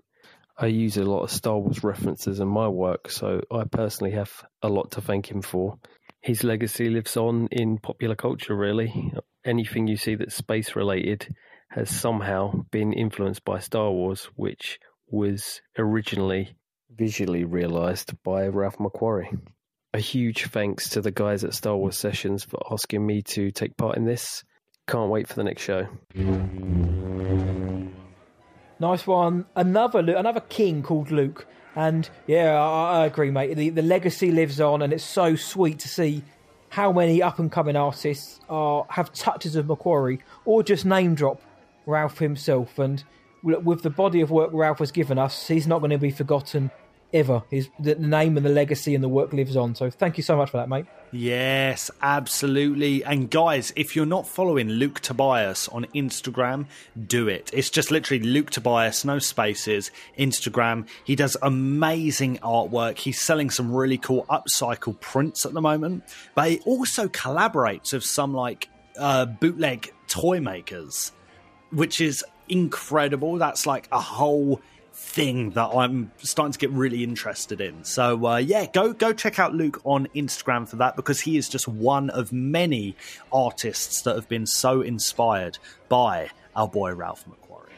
S16: I use a lot of Star Wars references in my work, so I personally have a lot to thank him for. His legacy lives on in popular culture, really. Anything you see that's space related has somehow been influenced by Star Wars, which was originally visually realized by Ralph McQuarrie a huge thanks to the guys at Star Wars Sessions for asking me to take part in this. Can't wait for the next show.
S5: Nice one. Another another king called Luke. And yeah, I, I agree, mate. The, the legacy lives on, and it's so sweet to see how many up and coming artists are have touches of McQuarrie or just name drop Ralph himself. And with the body of work Ralph has given us, he's not going to be forgotten ever. His the name and the legacy and the work lives on. So thank you so much for that, mate.
S4: Yes, absolutely. And guys, if you're not following Luke Tobias on Instagram, do it. It's just literally Luke Tobias, no spaces, Instagram. He does amazing artwork. He's selling some really cool upcycle prints at the moment, but he also collaborates with some like uh, bootleg toy makers, which is incredible. That's like a whole thing that I'm starting to get really interested in. So uh, yeah, go go check out Luke on Instagram for that because he is just one of many artists that have been so inspired by our boy Ralph McQuarrie.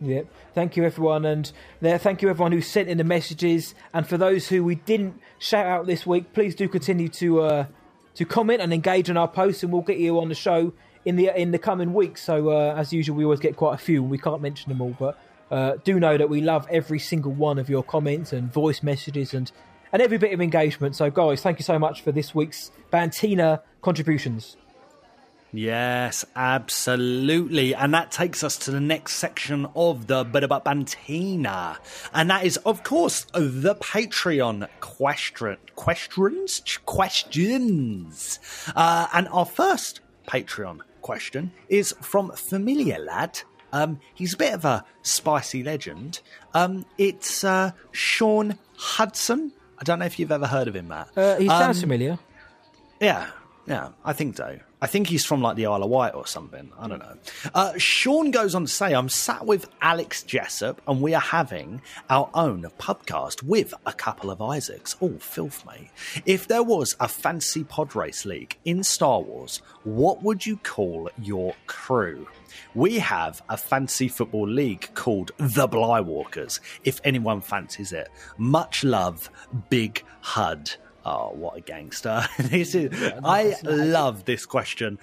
S5: Yep. Thank you, everyone, and there. Thank you, everyone who sent in the messages, and for those who we didn't shout out this week, please do continue to uh, to comment and engage on our posts, and we'll get you on the show in the in the coming weeks. So, uh, as usual, we always get quite a few, and we can't mention them all, but uh, do know that we love every single one of your comments and voice messages and and every bit of engagement. So, guys, thank you so much for this week's Bantina contributions.
S4: Yes, absolutely. And that takes us to the next section of the Bit About Bantina. And that is, of course, the Patreon question, questions. Questions. Uh, and our first Patreon question is from Familiar Lad um, he's a bit of a spicy legend. Um, it's uh, Sean Hudson. I don't know if you've ever heard of him, Matt.
S5: Uh, he sounds
S4: um,
S5: familiar.
S4: Yeah, yeah, I think so. I think he's from like the Isle of Wight or something. I don't know. Uh, Sean goes on to say, I'm sat with Alex Jessup and we are having our own podcast with a couple of Isaacs. Oh, filth, mate. If there was a fancy pod race league in Star Wars, what would you call your crew? We have a fancy football league called the Blywalkers, if anyone fancies it. Much love, Big Hud. Oh, what a gangster! [laughs] this is. Yeah, I love this question,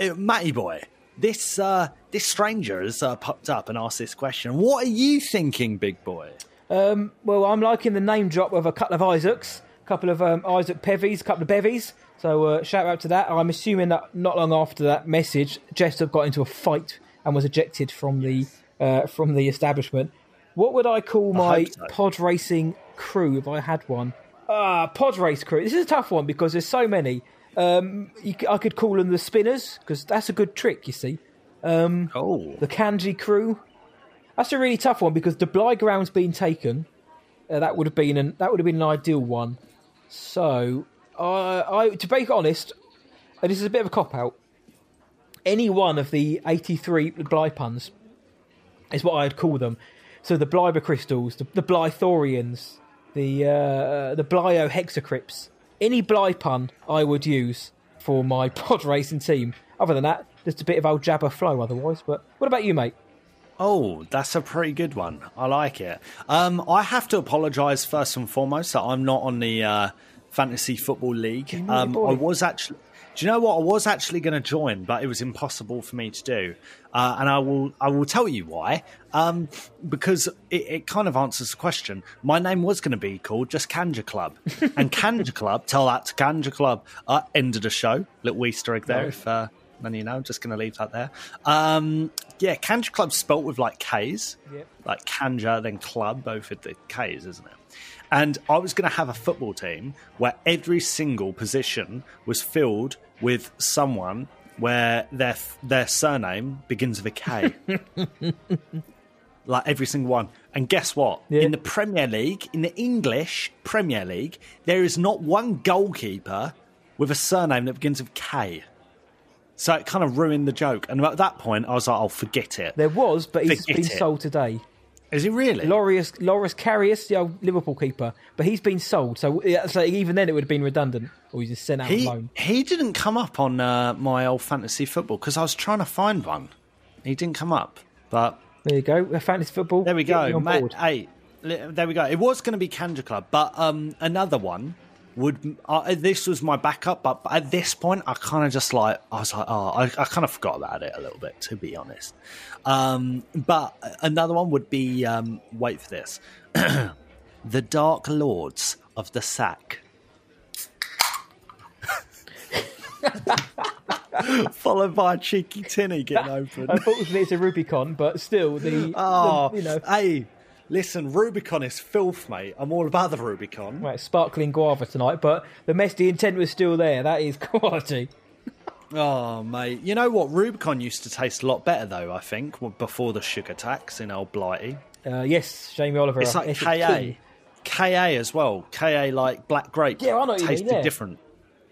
S4: uh, Matty boy. This uh, this stranger has uh, popped up and asked this question. What are you thinking, big boy?
S5: Um, well, I'm liking the name drop of a couple of Isaacs. a couple of um, Isaac Pevies, a couple of bevies. So uh, shout out to that. I'm assuming that not long after that message, Jessup got into a fight and was ejected from the uh, from the establishment. What would I call my
S4: hope so.
S5: pod racing crew if I had one? Ah, pod race crew. This is a tough one because there's so many. Um, you, I could call them the spinners because that's a good trick. You see. Um,
S4: oh.
S5: The Kanji crew. That's a really tough one because the Bly ground's been taken. Uh, that would have been an that would have been an ideal one. So, uh, I to be honest, and this is a bit of a cop out. Any one of the eighty-three Bly puns is what I'd call them. So the Blyber crystals, the, the Blythorians, the uh, the Blyo-hexacrypts. Any Bly pun I would use for my [laughs] pod racing team. Other than that, just a bit of old jabber flow otherwise. But what about you, mate?
S4: Oh, that's a pretty good one. I like it. Um, I have to apologise first and foremost that I'm not on the uh, fantasy football league. Um. I was actually. Do you know what? I was actually going to join, but it was impossible for me to do. Uh, and I will. I will tell you why. Um, because it, it kind of answers the question. My name was going to be called just Kanja Club, [laughs] and Kanja Club. Tell that to Kanja Club. Uh, end of the show. Little Easter egg there.
S5: Nice.
S4: If uh, then you know, I'm just going to leave that there. Um, yeah, Kanja Club spelt with like K's,
S5: Yep.
S4: like Kanja, then Club, both with the K's, isn't it? And I was going to have a football team where every single position was filled with someone where their their surname begins with a K. [laughs] like every single one. And guess what? In the Premier League, in the English Premier League, there is not one goalkeeper with a surname that begins with K. So it kind of ruined the joke. And at that point, I was like, "I'll "Oh, forget it."
S5: There was, but he's
S4: Forget
S5: been
S4: it.
S5: sold today.
S4: Is he really?
S5: Loris Loris Karius, the old Liverpool keeper, but he's been sold. So, so even then, it would have been redundant, or he's just sent out
S4: He
S5: alone.
S4: he didn't come up on uh, my old fantasy football because I was trying to find one. He didn't come up, but
S5: there you go. Fantasy football.
S4: There we go, mate. Hey, there we go. It was going to be Kanja Club, but um, another one would. Uh, this was my backup, but at this point, I kind of just like I was like, oh, I, I kind of forgot about it a little bit, to be honest. Um, but another one would be. Um, wait for this. [clears throat] the Dark Lords of the Sack. [laughs] Followed by a cheeky tinny getting [laughs] open.
S5: Unfortunately, it's a Rubicon, but still, the,
S4: Oh,
S5: the you know,
S4: hey, listen, Rubicon is filth, mate. I'm all about the Rubicon.
S5: right, sparkling guava tonight. But the mess, the intent was still there. That is [laughs] quality.
S4: Oh, mate. You know what? Rubicon used to taste a lot better, though, I think, before the sugar tax in Old Blighty.
S5: Uh, yes, Jamie Oliver.
S4: It's like
S5: Essex
S4: KA.
S5: King.
S4: KA as well. KA like black grape.
S5: Yeah, I know what you mean,
S4: Tasted different.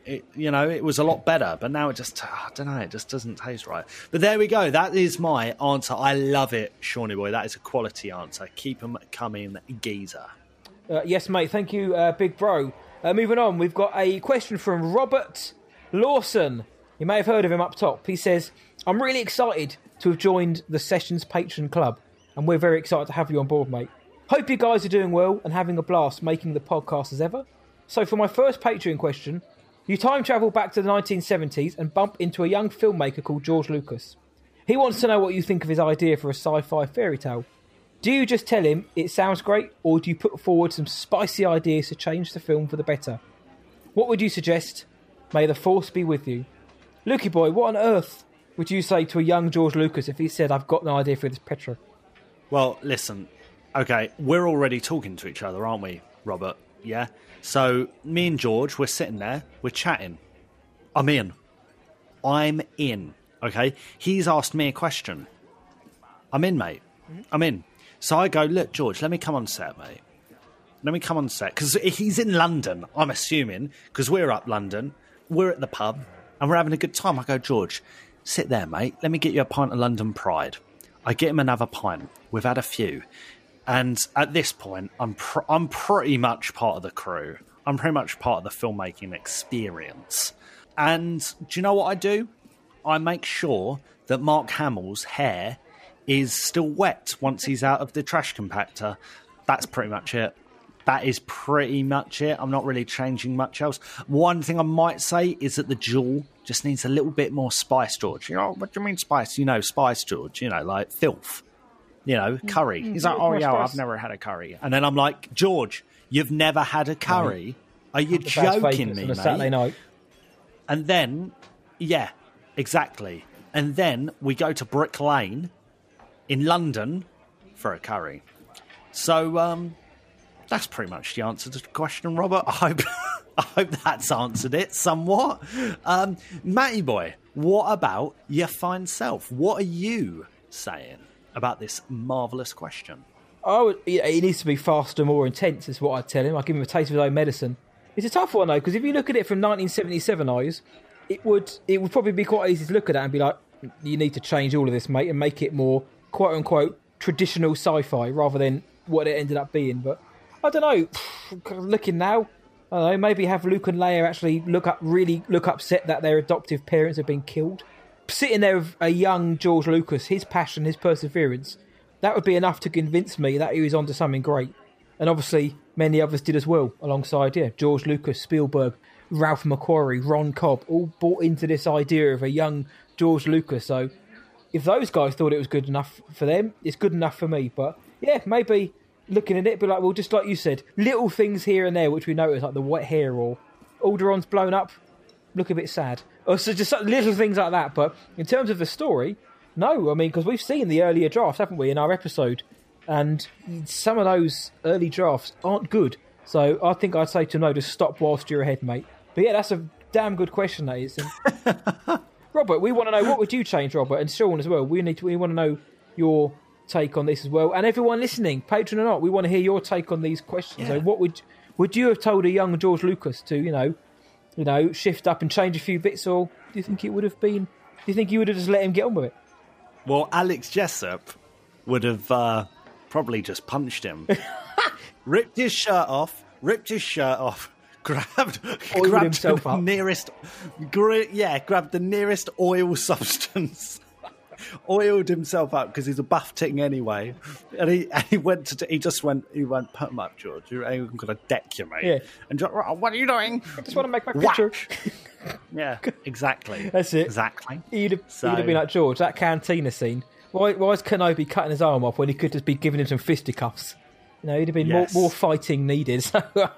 S4: It, you know, it was a lot better, but now it just, I don't know, it just doesn't taste right. But there we go. That is my answer. I love it, Shawnee Boy. That is a quality answer. Keep them coming, geezer.
S5: Uh, yes, mate. Thank you, uh, big bro. Uh, moving on, we've got a question from Robert Lawson. You may have heard of him up top. He says, "I'm really excited to have joined the Sessions Patron Club, and we're very excited to have you on board, mate. Hope you guys are doing well and having a blast making the podcast as ever. So, for my first Patreon question, you time travel back to the 1970s and bump into a young filmmaker called George Lucas. He wants to know what you think of his idea for a sci-fi fairy tale." Do you just tell him it sounds great, or do you put forward some spicy ideas to change the film for the better? What would you suggest? May the force be with you. Lukey boy, what on earth would you say to a young George Lucas if he said, I've got an idea for this Petra?
S4: Well, listen. Okay, we're already talking to each other, aren't we, Robert? Yeah. So me and George, we're sitting there, we're chatting. I'm in. I'm in. Okay. He's asked me a question. I'm in, mate. Mm-hmm. I'm in. So I go, look, George, let me come on set, mate. Let me come on set because he's in London. I'm assuming because we're up London, we're at the pub, and we're having a good time. I go, George, sit there, mate. Let me get you a pint of London Pride. I get him another pint. We've had a few, and at this point, I'm pr- I'm pretty much part of the crew. I'm pretty much part of the filmmaking experience. And do you know what I do? I make sure that Mark Hamill's hair is still wet once he's out of the trash compactor. That's pretty much it. That is pretty much it. I'm not really changing much else. One thing I might say is that the jewel just needs a little bit more spice, George. You know, what do you mean spice? You know, spice, George. You know, like filth. You know, curry.
S5: mm,
S4: He's like, oh yeah,
S5: spice.
S4: I've never had a curry. And then I'm like, George, you've never had a curry. Are you
S5: Up to Las
S4: joking me,
S5: on a
S4: mate?
S5: Saturday night.
S4: And then, yeah, exactly. And then we go to Brick Lane in London for a curry. So um, that's pretty much the answer to the question, Robert. I hope, [laughs] I hope that's answered it somewhat. Um, Matty boy, what about your fine self? What are you saying about this marvelous question?
S5: I would, it needs to be faster, more intense, is what I'd tell him. I'd give him a taste of his own medicine. It's a tough one, though, because if you look at it from 1977 eyes, it would it would probably be quite easy to look at that and be like, you need to change all of this, mate, and make it more quote unquote traditional sci fi rather than what it ended up being. But I don't know. [sighs] Looking now, I don't know. Maybe have Luke and Leia actually look up, really look upset that their adoptive parents have been killed. Sitting there with a young George Lucas, his passion, his perseverance, that would be enough to convince me that he was onto something great. And obviously, many others did as well, alongside yeah, George Lucas, Spielberg, Ralph McQuarrie, Ron Cobb, all bought into this idea of a young George Lucas. So, if those guys thought it was good enough for them, it's good enough for me. But yeah, maybe looking at it, be like, well, just like you said, little things here and there which we notice, like the wet hair or Alderaan's blown up, look a bit sad. Or so just little things like that. But in terms of the story, no, I mean, because we've seen the earlier drafts, haven't we, in our episode? And some of those early drafts aren't good. So I think I'd say to no, just stop whilst you're ahead, mate. But yeah, that's a damn good question, that is. [laughs] Robert, we want to know what would you change, Robert, and Sean as well. We need to, we want to know your take on this as well, and everyone listening, patron or not, we want to hear your take on these questions. So, what would would you have told a young George Lucas to, you know, you know, shift up and change a few bits, or do you think it would have been? Do you think you would have just let him get on with it?
S4: Well, Alex Jessup would have uh, probably just punched him, [laughs] ripped his shirt off, ripped his shirt off, [laughs] grabbed,
S5: Oiled
S4: grabbed
S5: himself
S4: the
S5: up.
S4: nearest, gri- yeah, grabbed the nearest oil [laughs] substance, oiled himself up because he's a buff ting anyway, and he and he went to he just went he went put him up, George. You're- I'm gonna deck you, mate.
S5: Yeah.
S4: And George, "Oh, what are you doing?
S5: I just want to make my picture. [laughs]
S4: Yeah, exactly.
S5: That's it.
S4: Exactly.
S5: You'd have,
S4: So-
S5: you'd have been like George. That cantina scene. Why, why is Kenobi cutting his arm off when he could just be giving him some fisticuffs? You know, he'd have been
S4: Yes.
S5: more, more fighting needed. So [laughs]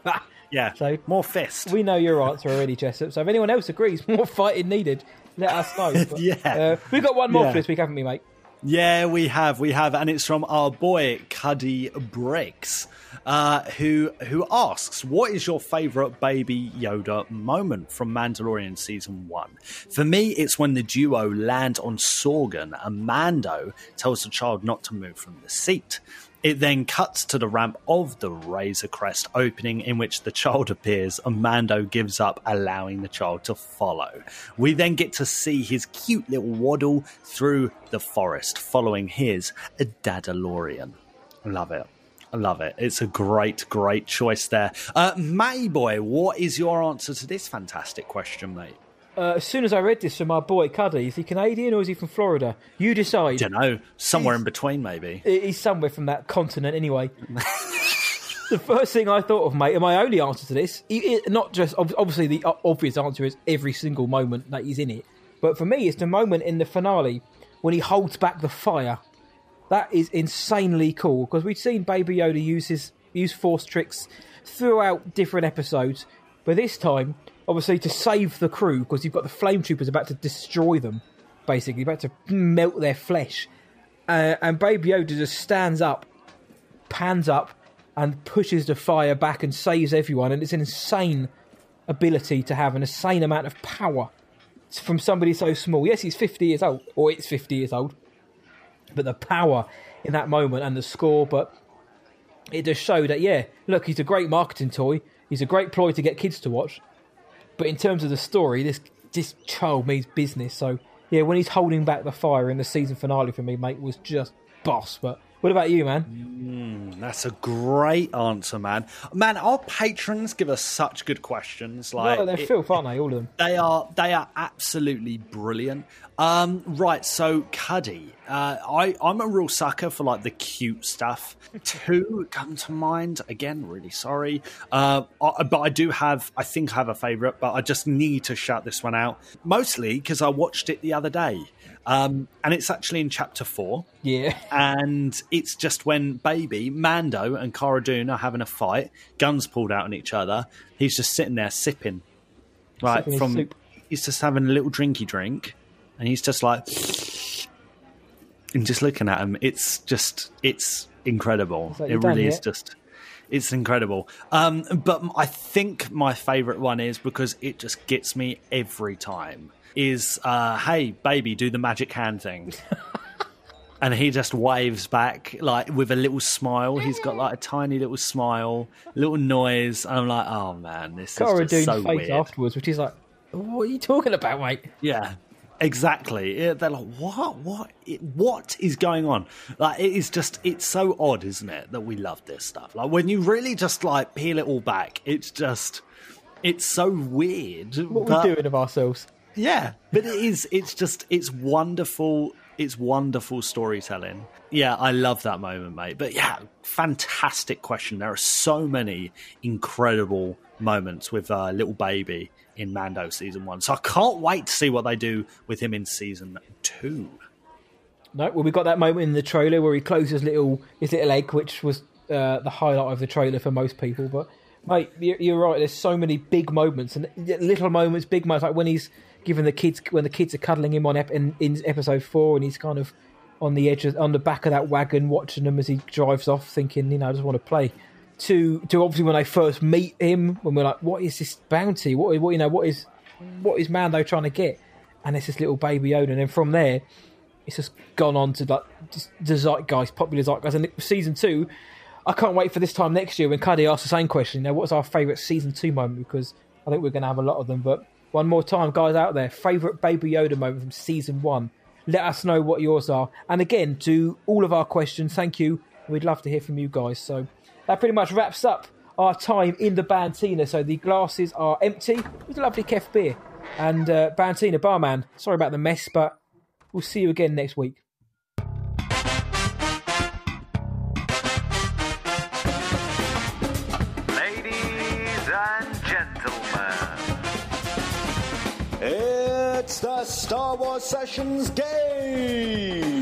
S4: Yeah.
S5: So
S4: more fist.
S5: We know your answer already, Jessup. So if anyone else agrees, [laughs] more fighting needed, let us know. But, [laughs]
S4: Yeah.
S5: uh, we've got one more
S4: Yeah.
S5: for this week, haven't we, mate?
S4: Yeah, we have, we have, and it's from our boy Cuddy Briggs, uh, who who asks, "What is your favourite Baby Yoda moment from Mandalorian season one?" For me, it's when the duo land on Sorgan and Mando tells the child not to move from the seat. It then cuts to the ramp of the Razor Crest opening, in which the child appears, and Mando gives up, allowing the child to follow. We then get to see his cute little waddle through the forest, following his Dadalorian. Love it. I love it. It's a great, great choice there. Uh, Matty boy, what is your answer to this fantastic question, mate?
S5: Uh, as soon as I read this from my boy Cuddy, is he Canadian or is he from Florida? You decide.
S4: Don't know. Somewhere in between, maybe.
S5: He's somewhere from that continent anyway. [laughs] the first thing I thought of, mate, and my only answer to this, not just obviously the obvious answer is every single moment that he's in it, but for me, it's the moment in the finale when he holds back the fire. That is insanely cool because we've seen Baby Yoda use his use force tricks throughout different episodes, but this time, obviously, to save the crew because you've got the flame troopers about to destroy them, basically about to melt their flesh, uh, and Baby Yoda just stands up, pans up, and pushes the fire back and saves everyone. And it's an insane ability to have, an insane amount of power from somebody so small. Yes, he's 50 years old, or it's 50 years old, but the power in that moment and the score, but it just showed that, yeah, look, he's a great marketing toy. He's a great ploy to get kids to watch. But in terms of the story, this this child means business. So yeah, when he's holding back the fire in the season finale for me, mate, was just boss. But what about you, man?
S4: Mm, that's a great answer, man. Man, our patrons give us such good questions. Like
S5: no, they're
S4: it-
S5: filth, aren't they? All of them.
S4: They are they are absolutely brilliant. Um, right, so Cuddy, Uh, I I'm a real sucker for like the cute stuff. [laughs] Two come to mind. Again, really sorry, uh, I, but I do have. I think I have a favorite, but I just need to shout this one out. Mostly because I watched it the other day. Um, and it's actually in chapter four.
S5: Yeah. [laughs]
S4: And it's just when baby Mando and Cara Dune are having a fight, guns pulled out on each other. He's just sitting there sipping, right
S5: Sipping
S4: from. He's just having a little drinky drink, and he's just like, and just looking at him. It's just, it's incredible.
S5: It's like,
S4: it really is
S5: yet?"
S4: just. It's incredible. Um, but I think my favourite one is because it just gets me every time. Is uh, hey baby, do the magic hand thing. [laughs] and he just waves back like with a little smile. He's got like a [laughs] tiny little smile, little noise. and I'm like, oh man, this
S5: Cara
S4: is just
S5: Dune's
S4: so
S5: face
S4: weird.
S5: afterwards, which is like, what are you talking about, mate?
S4: Yeah, exactly. Yeah, they're like, what, what, what is going on? Like, it is just, it's so odd, isn't it, that we love this stuff? Like, when you really just like peel it all back, it's just, it's so weird.
S5: What
S4: but-
S5: we're doing of ourselves.
S4: yeah, but it is. It's just. It's wonderful. It's wonderful storytelling. Yeah, I love that moment, mate. But yeah, fantastic question. There are so many incredible moments with uh, little baby in Mando season one. So I can't wait to see what they do with him in season two.
S5: No, well, we got that moment in the trailer where he closes his little his little egg, which was uh, the highlight of the trailer for most people. But mate, you're, right. There's so many big moments and little moments, big moments, like when he's giving the kids when the kids are cuddling him on ep- in, in episode four, and he's kind of on the edge of, on the back of that wagon, watching them as he drives off, thinking, you know, I just want to play. To to obviously when they first meet him, when we're like, what is this bounty? What what you know? What is what is Mando trying to get? And it's this little baby Yoda, and then from there, it's just gone on to like just the zeitgeist, popular zeitgeist. And season two, I can't wait for this time next year when Cuddy asks the same question. You know, what's our favourite season two moment? Because I think we're going to have a lot of them. But one more time, guys out there, favourite Baby Yoda moment from season one. Let us know what yours are. And again, to all of our questions, thank you. We'd love to hear from you guys. So that pretty much wraps up our time in the Bantina. So the glasses are empty with a lovely Kef beer. And uh, Bantina, barman, sorry about the mess, but we'll see you again next week.
S1: Ladies and gentlemen, it's the Star Wars Sessions game.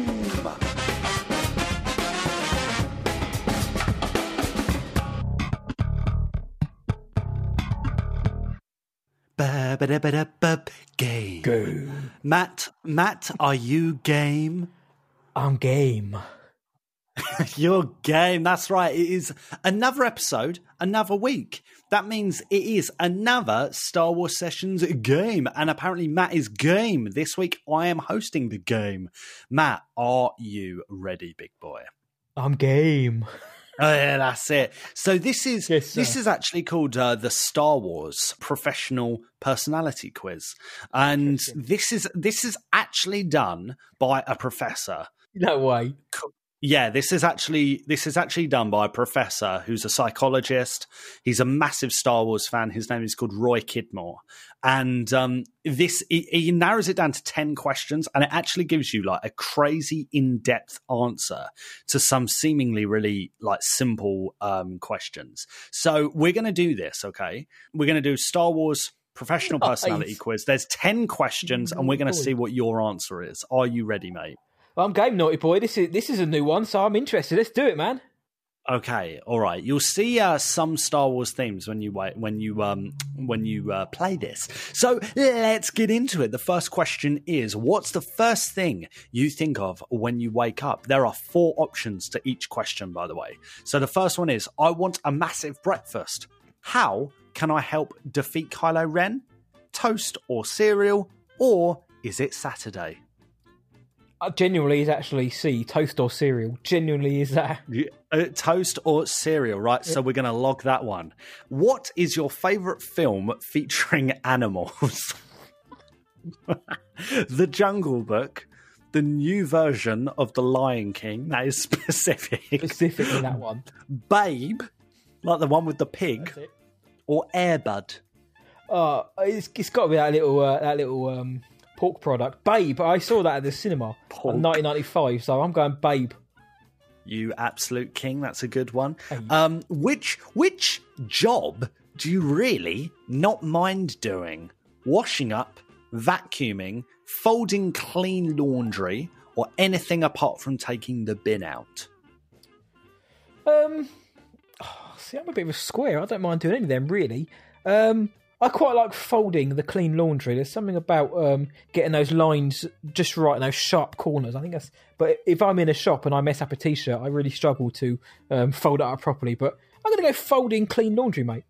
S4: Game. Matt, Matt, are you game?
S5: I'm game. [laughs]
S4: You're game. That's right. It is another episode, another week. That means it is another Star Wars Sessions game. And apparently, Matt is game. This week, I am hosting the game. Matt, are you ready, big boy?
S5: I'm game. [laughs]
S4: Oh yeah, that's it. So this is
S5: sir.
S4: this is actually called uh, the Star Wars Professional Personality Quiz, and this is this is actually done by a professor.
S5: No way.
S4: Yeah, this is actually this is actually done by a professor who's a psychologist. He's a massive Star Wars fan. His name is called Roy Kidmore, and um, this he, he narrows it down to ten questions, and it actually gives you like a crazy in depth answer to some seemingly really like simple um, questions. So we're going to do this. Okay, we're going to do Star Wars professional
S5: Nice.
S4: personality quiz. There's ten questions, and we're going to see what your answer is. Are you ready, mate?
S5: I'm game, naughty boy. This is this is a new one, so I'm interested. Let's do it, man.
S4: Okay, all right. You'll see uh, some Star Wars themes when you when you um when you uh, play this. So let's get into it. The first question is: What's the first thing you think of when you wake up? There are four options to each question, by the way. So the first one is: I want a massive breakfast. How can I help defeat Kylo Ren? Toast or cereal, or is it Saturday?
S5: Uh, genuinely is actually C, toast or cereal. Genuinely is that.
S4: Uh, toast or cereal, right? So we're going to log that one. What is your favorite film featuring [laughs] animals? [laughs] the Jungle Book, the new version of The Lion King. That is [laughs] specific.
S5: Specifically that one.
S4: Babe, like the one with the pig, or Airbud.
S5: Uh, it's, it's got to be that little uh, that little um, pork product. Babe, I saw that at the cinema in 1995, so I'm going Babe.
S4: You absolute king. That's a good one. Um, which which job do you really not mind doing? Washing up, vacuuming, folding clean laundry, or anything apart from taking the bin out?
S5: Um, [sighs] see, I'm a bit of a square. I don't mind doing any of them really. Um, I quite like folding the clean laundry. There's something about um, getting those lines just right, in those sharp corners. I think that's. But if I'm in a shop and I mess up a t-shirt, I really struggle to um, fold it up properly. But I'm going to go folding clean laundry, mate.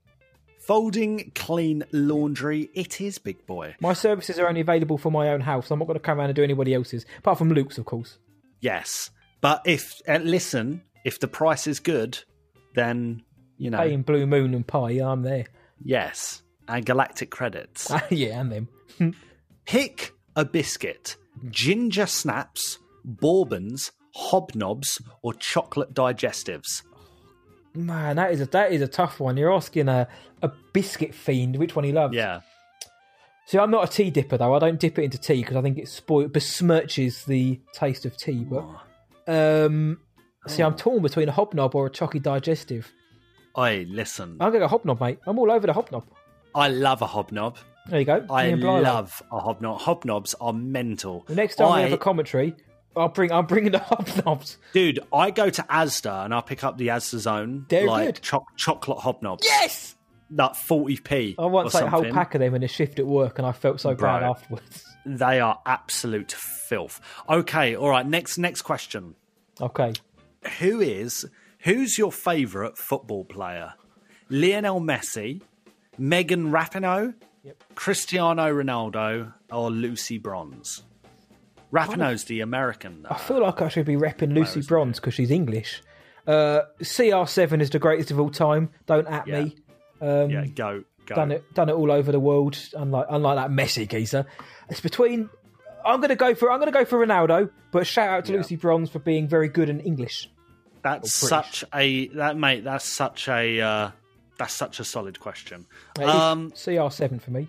S4: Folding clean laundry, it is, big boy.
S5: My services are only available for my own house. I'm not going to come around and do anybody else's, apart from Luke's, of course.
S4: Yes, but if uh, listen, if the price is good, then you know.
S5: Paying Blue Moon and Pie, I'm there.
S4: Yes, and galactic credits. [laughs]
S5: yeah, and them.
S4: Pick a biscuit: ginger snaps, bourbons, hobnobs, or chocolate digestives.
S5: Man, that is a that is a tough one. You're asking a a biscuit fiend which one he loves.
S4: Yeah.
S5: See, I'm not a tea dipper though. I don't dip it into tea because I think it spoil besmirches the taste of tea. But um, see, I'm torn between a hobnob or a chocolate digestive.
S4: I listen.
S5: I'm gonna go hobnob, mate. I'm all over the hobnob.
S4: I love a hobnob.
S5: There you go.
S4: I
S5: Me and Blythe.
S4: love a hobnob. Hobnobs are mental.
S5: The next time we
S4: I-
S5: have a commentary, I'll bring I'm bringing the [laughs] hobnobs.
S4: Dude, I go to Asda and I pick up the Asda Zone.
S5: They're
S4: like. Cho- chocolate hobnobs.
S5: Yes!
S4: Like 40p.
S5: I once ate a whole pack of them in a shift at work, and I felt so bad afterwards. [laughs]
S4: They are absolute filth. Okay, all right. Next, next question.
S5: Okay.
S4: Who is who's your favourite football player? Lionel Messi, Megan Rapinoe, Cristiano Ronaldo, or Lucy Bronze? Rapinoe's the American.
S5: I feel like I should be repping Lucy Bronze because she's English. Uh, CR7 is the greatest of all time. Don't at me. Um,
S4: yeah, go, go.
S5: Done it, done it all over the world. Unlike, unlike that Messi geezer. It's between. I'm gonna go for. I'm gonna go for Ronaldo. But shout out to Lucy Bronze for being very good in English.
S4: That's such a that mate. That's such a uh, that's such a solid question. Um,
S5: CR7 for me.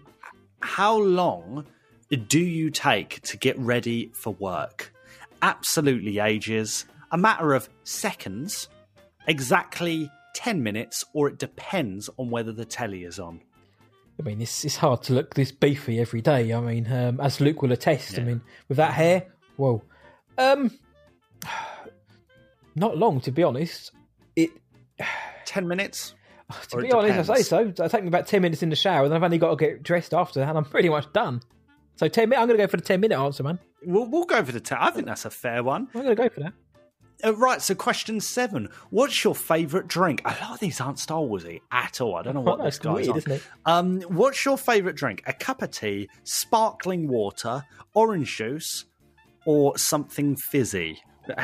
S4: how long do you take to get ready for work? Absolutely ages. A matter of seconds, exactly 10 minutes, or it depends on whether the telly is on.
S5: I mean, it's it's hard to look this beefy every day. I mean, um, as Luke will attest. I mean, with that hair, whoa. Um, [sighs] not long to be honest. It
S4: 10 minutes.
S5: To
S4: Or
S5: be honest, I say so. It'll take me about ten minutes in the shower, and then I've only got to get dressed after, and I'm pretty much done. So ten minutes. I'm going to go for the ten minute answer, man.
S4: We'll, we'll go for the 10. I think that's a fair one.
S5: I'm going to go for that.
S4: Uh, right, so question seven. What's your favourite drink? A lot of these aren't Star Warsy at all. I don't know what [laughs]
S5: That's
S4: this guy's
S5: weird,
S4: on. Um, what's your favourite drink? A cup of tea, sparkling water, orange juice, or something fizzy? [laughs]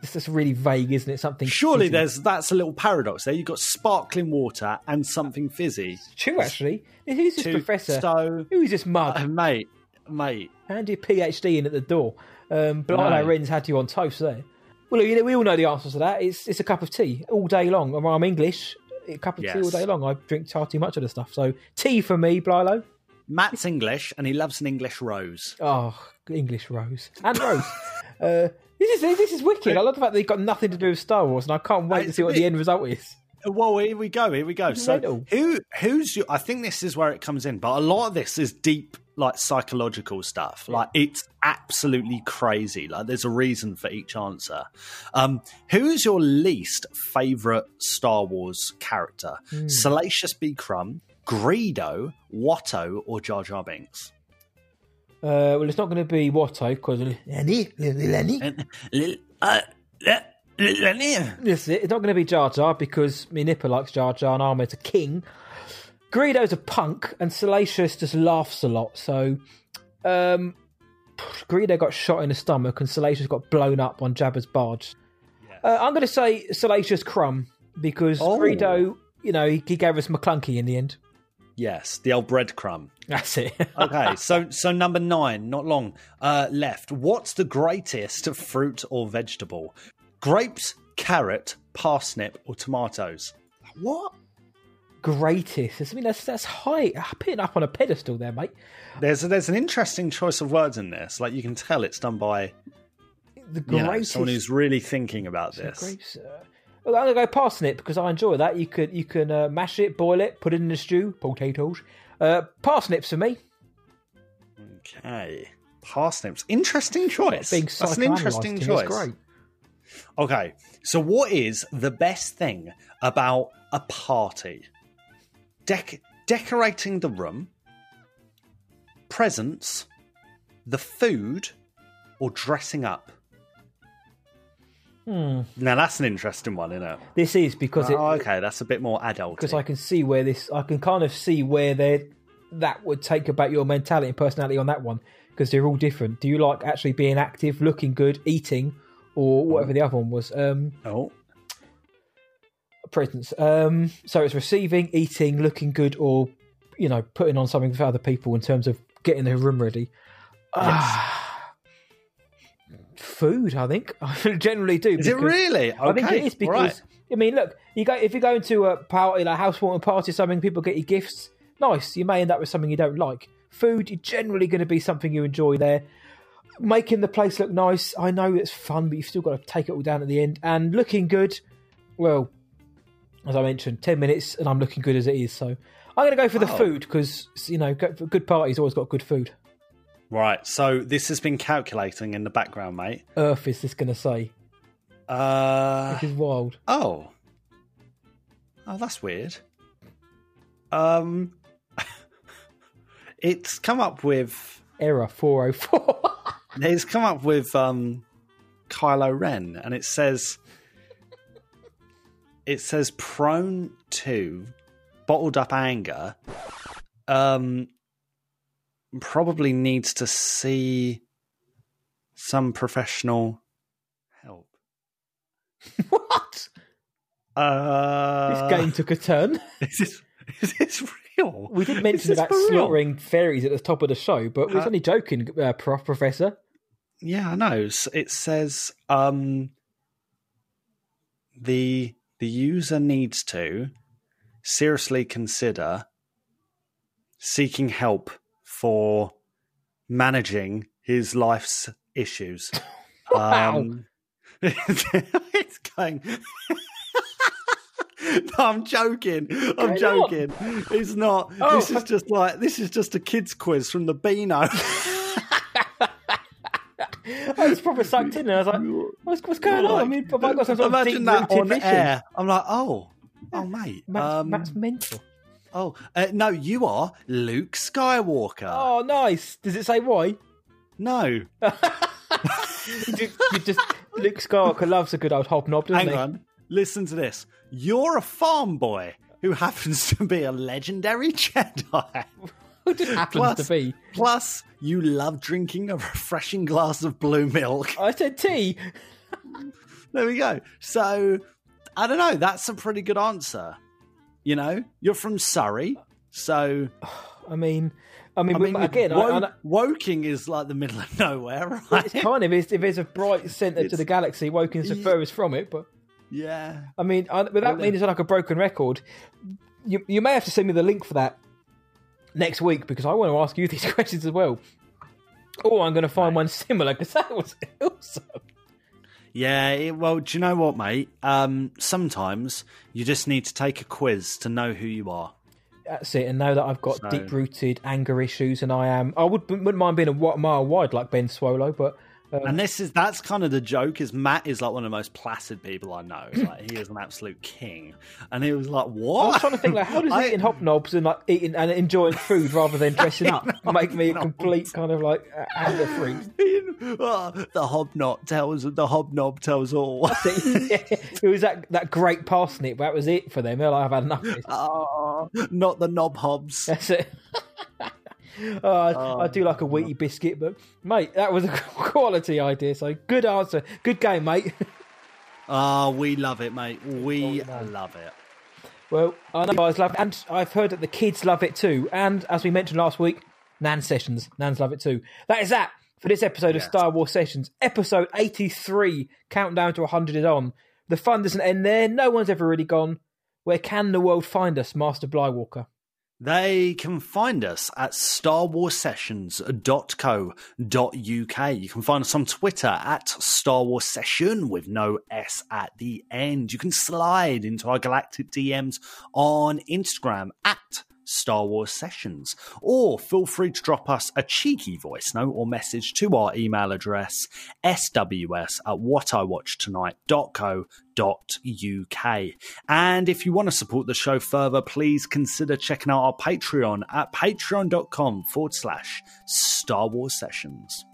S5: This is really vague, isn't it? Something.
S4: Surely
S5: fizzy.
S4: there's that's a little paradox there. You've got sparkling water and something fizzy.
S5: true. Actually, who's this
S4: Two-
S5: professor?
S4: So,
S5: Who is this mug?
S4: uh, mate, mate.
S5: Hand your PhD in at the door. Um, Blind
S4: No.
S5: Had you on toast there. Well, you know, we all know the answers to that. It's it's a cup of tea all day long. And I'm English. A cup of tea all day long. I drink far too much of the stuff. So tea for me, Blilo.
S4: Matt's English and he loves an English rose.
S5: Oh, English rose and rose. [laughs] uh, this is this is wicked. I love the fact that they've got nothing to do with Star Wars, and I can't wait to see what the end result is.
S4: Well, here we go. Here we go. So, who who's your? I think this is where it comes in, but a lot of this is deep, like psychological stuff. Like it's absolutely crazy. Like there's a reason for each answer. Um, who is your least favorite Star Wars character?
S5: Hmm.
S4: Salacious B. Crumb, Greedo, Watto, or Jar Jar Binks?
S5: Uh, well, it's not going to be Watto because Lenny, Lenny.
S4: uh,
S5: This is it. It's not going to be Jar Jar because me Nipper likes Jar Jar and Ahmed's a king. Greedo's a punk and Salacious just laughs a lot. So, um, Greedo got shot in the stomach and Salacious got blown up on Jabba's barge. Uh, I'm going to say Salacious Crumb because
S4: Oh.
S5: Greedo, you know, he, he gave us Maclunkey in the end.
S4: Yes, the old breadcrumb. [laughs]
S5: That's it.
S4: okay, so [laughs] so number nine, not long uh, left. What's the greatest fruit or vegetable? Grapes, carrot, parsnip, or tomatoes? What?
S5: greatest. I mean, that's that's high, putting up on a pedestal there, mate.
S4: There's there's an interesting choice of words in this. Like you can tell it's done by
S5: The
S4: you know,
S5: greatest.
S4: someone who's really thinking about this.
S5: Grapes, uh, well, I'm gonna go parsnip because I enjoy that. You could you can uh, mash it, boil it, put it in a stew, potatoes. Uh, parsnips for me.
S4: Okay. Parsnips. Interesting choice.
S5: Being
S4: That's an interesting choice.
S5: great.
S4: Okay. So what is the best thing about a party? Dec- decorating the room, presents, the food, or dressing up?
S5: Hmm.
S4: Now that's an interesting one, isn't it?
S5: This is because it,
S4: oh, okay, that's a bit more adult.
S5: because I can see where this I can kind of see where they that would take about your mentality and personality on that one because they're all different. Do you like actually being active, looking good, eating, or whatever the other one was? Um,
S4: oh,
S5: presents. Um, so it's receiving, eating, looking good, or you know, putting on something for other people in terms of getting the room ready. Ah, food, I think. [laughs] I generally do.
S4: Is it really?
S5: I think it is because
S4: right.
S5: I mean, look, you go if you go into a party like housewarming party, or something people get you gifts. Nice. You may end up with something you don't like. Food, you're generally going to be something you enjoy there. Making the place look nice, I know it's fun, but you've still got to take it all down at the end. And looking good, well, as I mentioned, ten minutes, and I'm looking good as it is. So I'm going to go for the
S4: Oh.
S5: food because you know, good parties always got good food.
S4: Right. So this has been calculating in the background, mate.
S5: Earth is this going to say?
S4: Uh,
S5: Which is wild.
S4: Oh. Oh, that's weird. Um, [laughs] it's come up with
S5: error four oh four. [laughs]
S4: It's come up with um, Kylo Ren, and it says it says prone to bottled up anger. Um, probably needs to see some professional help. [laughs]
S5: what?
S4: Uh,
S5: this game took a turn. [laughs]
S4: Is this, is this real?
S5: We did mention about slaughtering fairies at the top of the show, but we was
S4: Uh,
S5: only joking, uh, Prof, Professor.
S4: Yeah, I know. It says um, the the user needs to seriously consider seeking help for managing his life's issues. [laughs]
S5: Wow.
S4: Um, [laughs] it's going. [laughs] No, I'm joking. I'm
S5: on?
S4: joking. It's not.
S5: Oh,
S4: this is just like this is just a kids quiz from the Beano.
S5: I was proper sucked in, and I was like, "What's, what's going on?" I mean, have I got some sort of
S4: Imagine that
S5: deep-rooted
S4: on
S5: vision?
S4: air. I'm like, oh, oh, mate.
S5: Matt's,
S4: um,
S5: Matt's mental.
S4: Oh, uh, no, you are Luke Skywalker.
S5: Oh, nice. Does it say why?
S4: No. [laughs] [laughs]
S5: you, you just Luke Skywalker loves a good old hobnob, doesn't
S4: Hang
S5: he?
S4: on. Listen to this. You're a farm boy who happens to be a legendary Jedi. [laughs]
S5: Who just happens to be?
S4: Plus, you love drinking a refreshing glass of blue milk.
S5: I said tea.
S4: There we go. So, I don't know. That's a pretty good answer. You know, you're from Surrey, so [sighs]
S5: I mean, I mean,
S4: I mean,
S5: again,
S4: Wo-
S5: I know-
S4: Woking is like the middle of nowhere, [laughs] right?
S5: it's kind of if there's a bright centre to the galaxy, Woking's the furthest from it. But
S4: Yeah.
S5: I mean, I, without meaning like a broken record, you you may have to send me the link for that next week because I want to ask you [laughs] these questions as well. Or I'm going to find one similar because that was [laughs] awesome.
S4: Yeah, it, well, do you know what, mate? Um, sometimes you just need to take a quiz to know who you are.
S5: That's it, and now that I've got
S4: So-
S5: deep-rooted anger issues, and I am. I would wouldn't mind being a wa- mile wide like Ben Swolo, but um,
S4: And this is that's kind of the joke. Is Matt is like one of the most placid people I know. Like he is an absolute king, and he was like, "What?"
S5: I was trying to think like, how does eating hobnobs and like eating and enjoying food rather than [laughs] dressing up make me a complete kind of like uh, anger freak? [laughs]
S4: Oh, the hobnob tells the hobnob tells all. [laughs]
S5: it was that that great parsnip. That was it for them. They're like, I've had enough. Of this.
S4: Oh, not the knob hobs.
S5: That's it. [laughs] Oh, I, I do like a wheaty biscuit, but mate, that was a [laughs] quality idea. So good answer, good game, mate. [laughs]
S4: Ah, we love it, mate. We love it.
S5: Well, I know guys love it, and I've heard that the kids love it too. And as we mentioned last week, Nan Sessions, Nans love it too. That is that for this episode of Star Wars Sessions, episode 83. Countdown to 100 is on. The fun doesn't end there. No one's ever really gone. where can the world find us, Master Blywalker?
S4: They can find us at starwarsessions.co.uk. You can find us on Twitter at Star Wars Session with no S at the end. You can slide into our galactic DMs on Instagram at Star Wars Sessions. Or feel free to drop us a cheeky voice note or message to our email address, sws at whatiwatchtonight.co.uk. And if you want to support the show further, please consider checking out our Patreon at patreon.com forward slash Star Wars Sessions.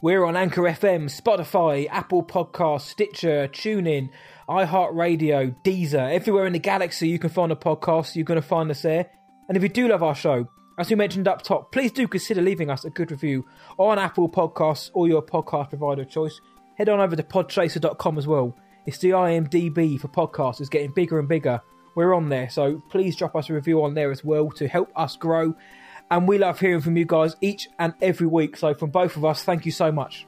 S5: We're on Anchor FM, Spotify, Apple Podcasts, Stitcher, TuneIn, iHeartRadio, Deezer. Everywhere in the galaxy you can find a podcast, you're going to find us there. And if you do love our show, as we mentioned up top, please do consider leaving us a good review on Apple Podcasts or your podcast provider of choice. Head on over to podchaser.com as well. It's the IMDb for podcasts is getting bigger and bigger. We're on there, so please drop us a review on there as well to help us grow. And we love hearing from you guys each and every week. So from both of us, thank you so much.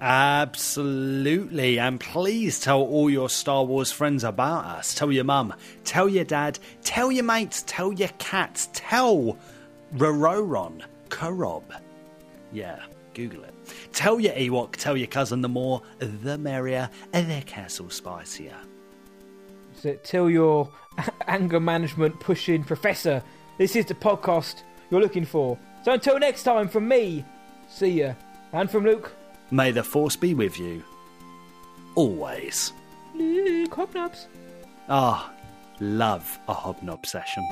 S4: Absolutely. And please tell all your Star Wars friends about us. Tell your mum, tell your dad, tell your mates, tell your cats, tell Rororon, Korob. Yeah, Google it. Tell your Ewok, tell your cousin, the more, the merrier, and their castle spicier.
S5: So tell your [laughs] anger management pushing professor. This is the podcast you're looking for. So until next time, from me, see ya. And from Luke,
S4: May the Force be with you. Always.
S5: Luke Hobnobs.
S4: Ah, love a hobnob session.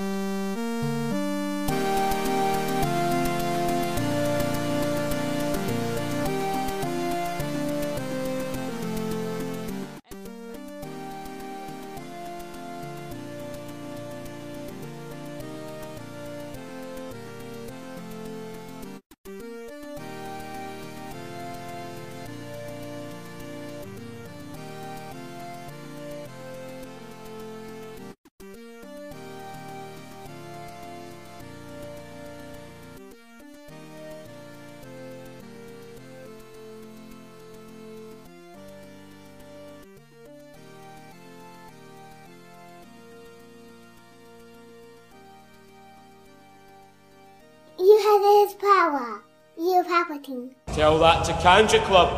S17: That to Kanja Club.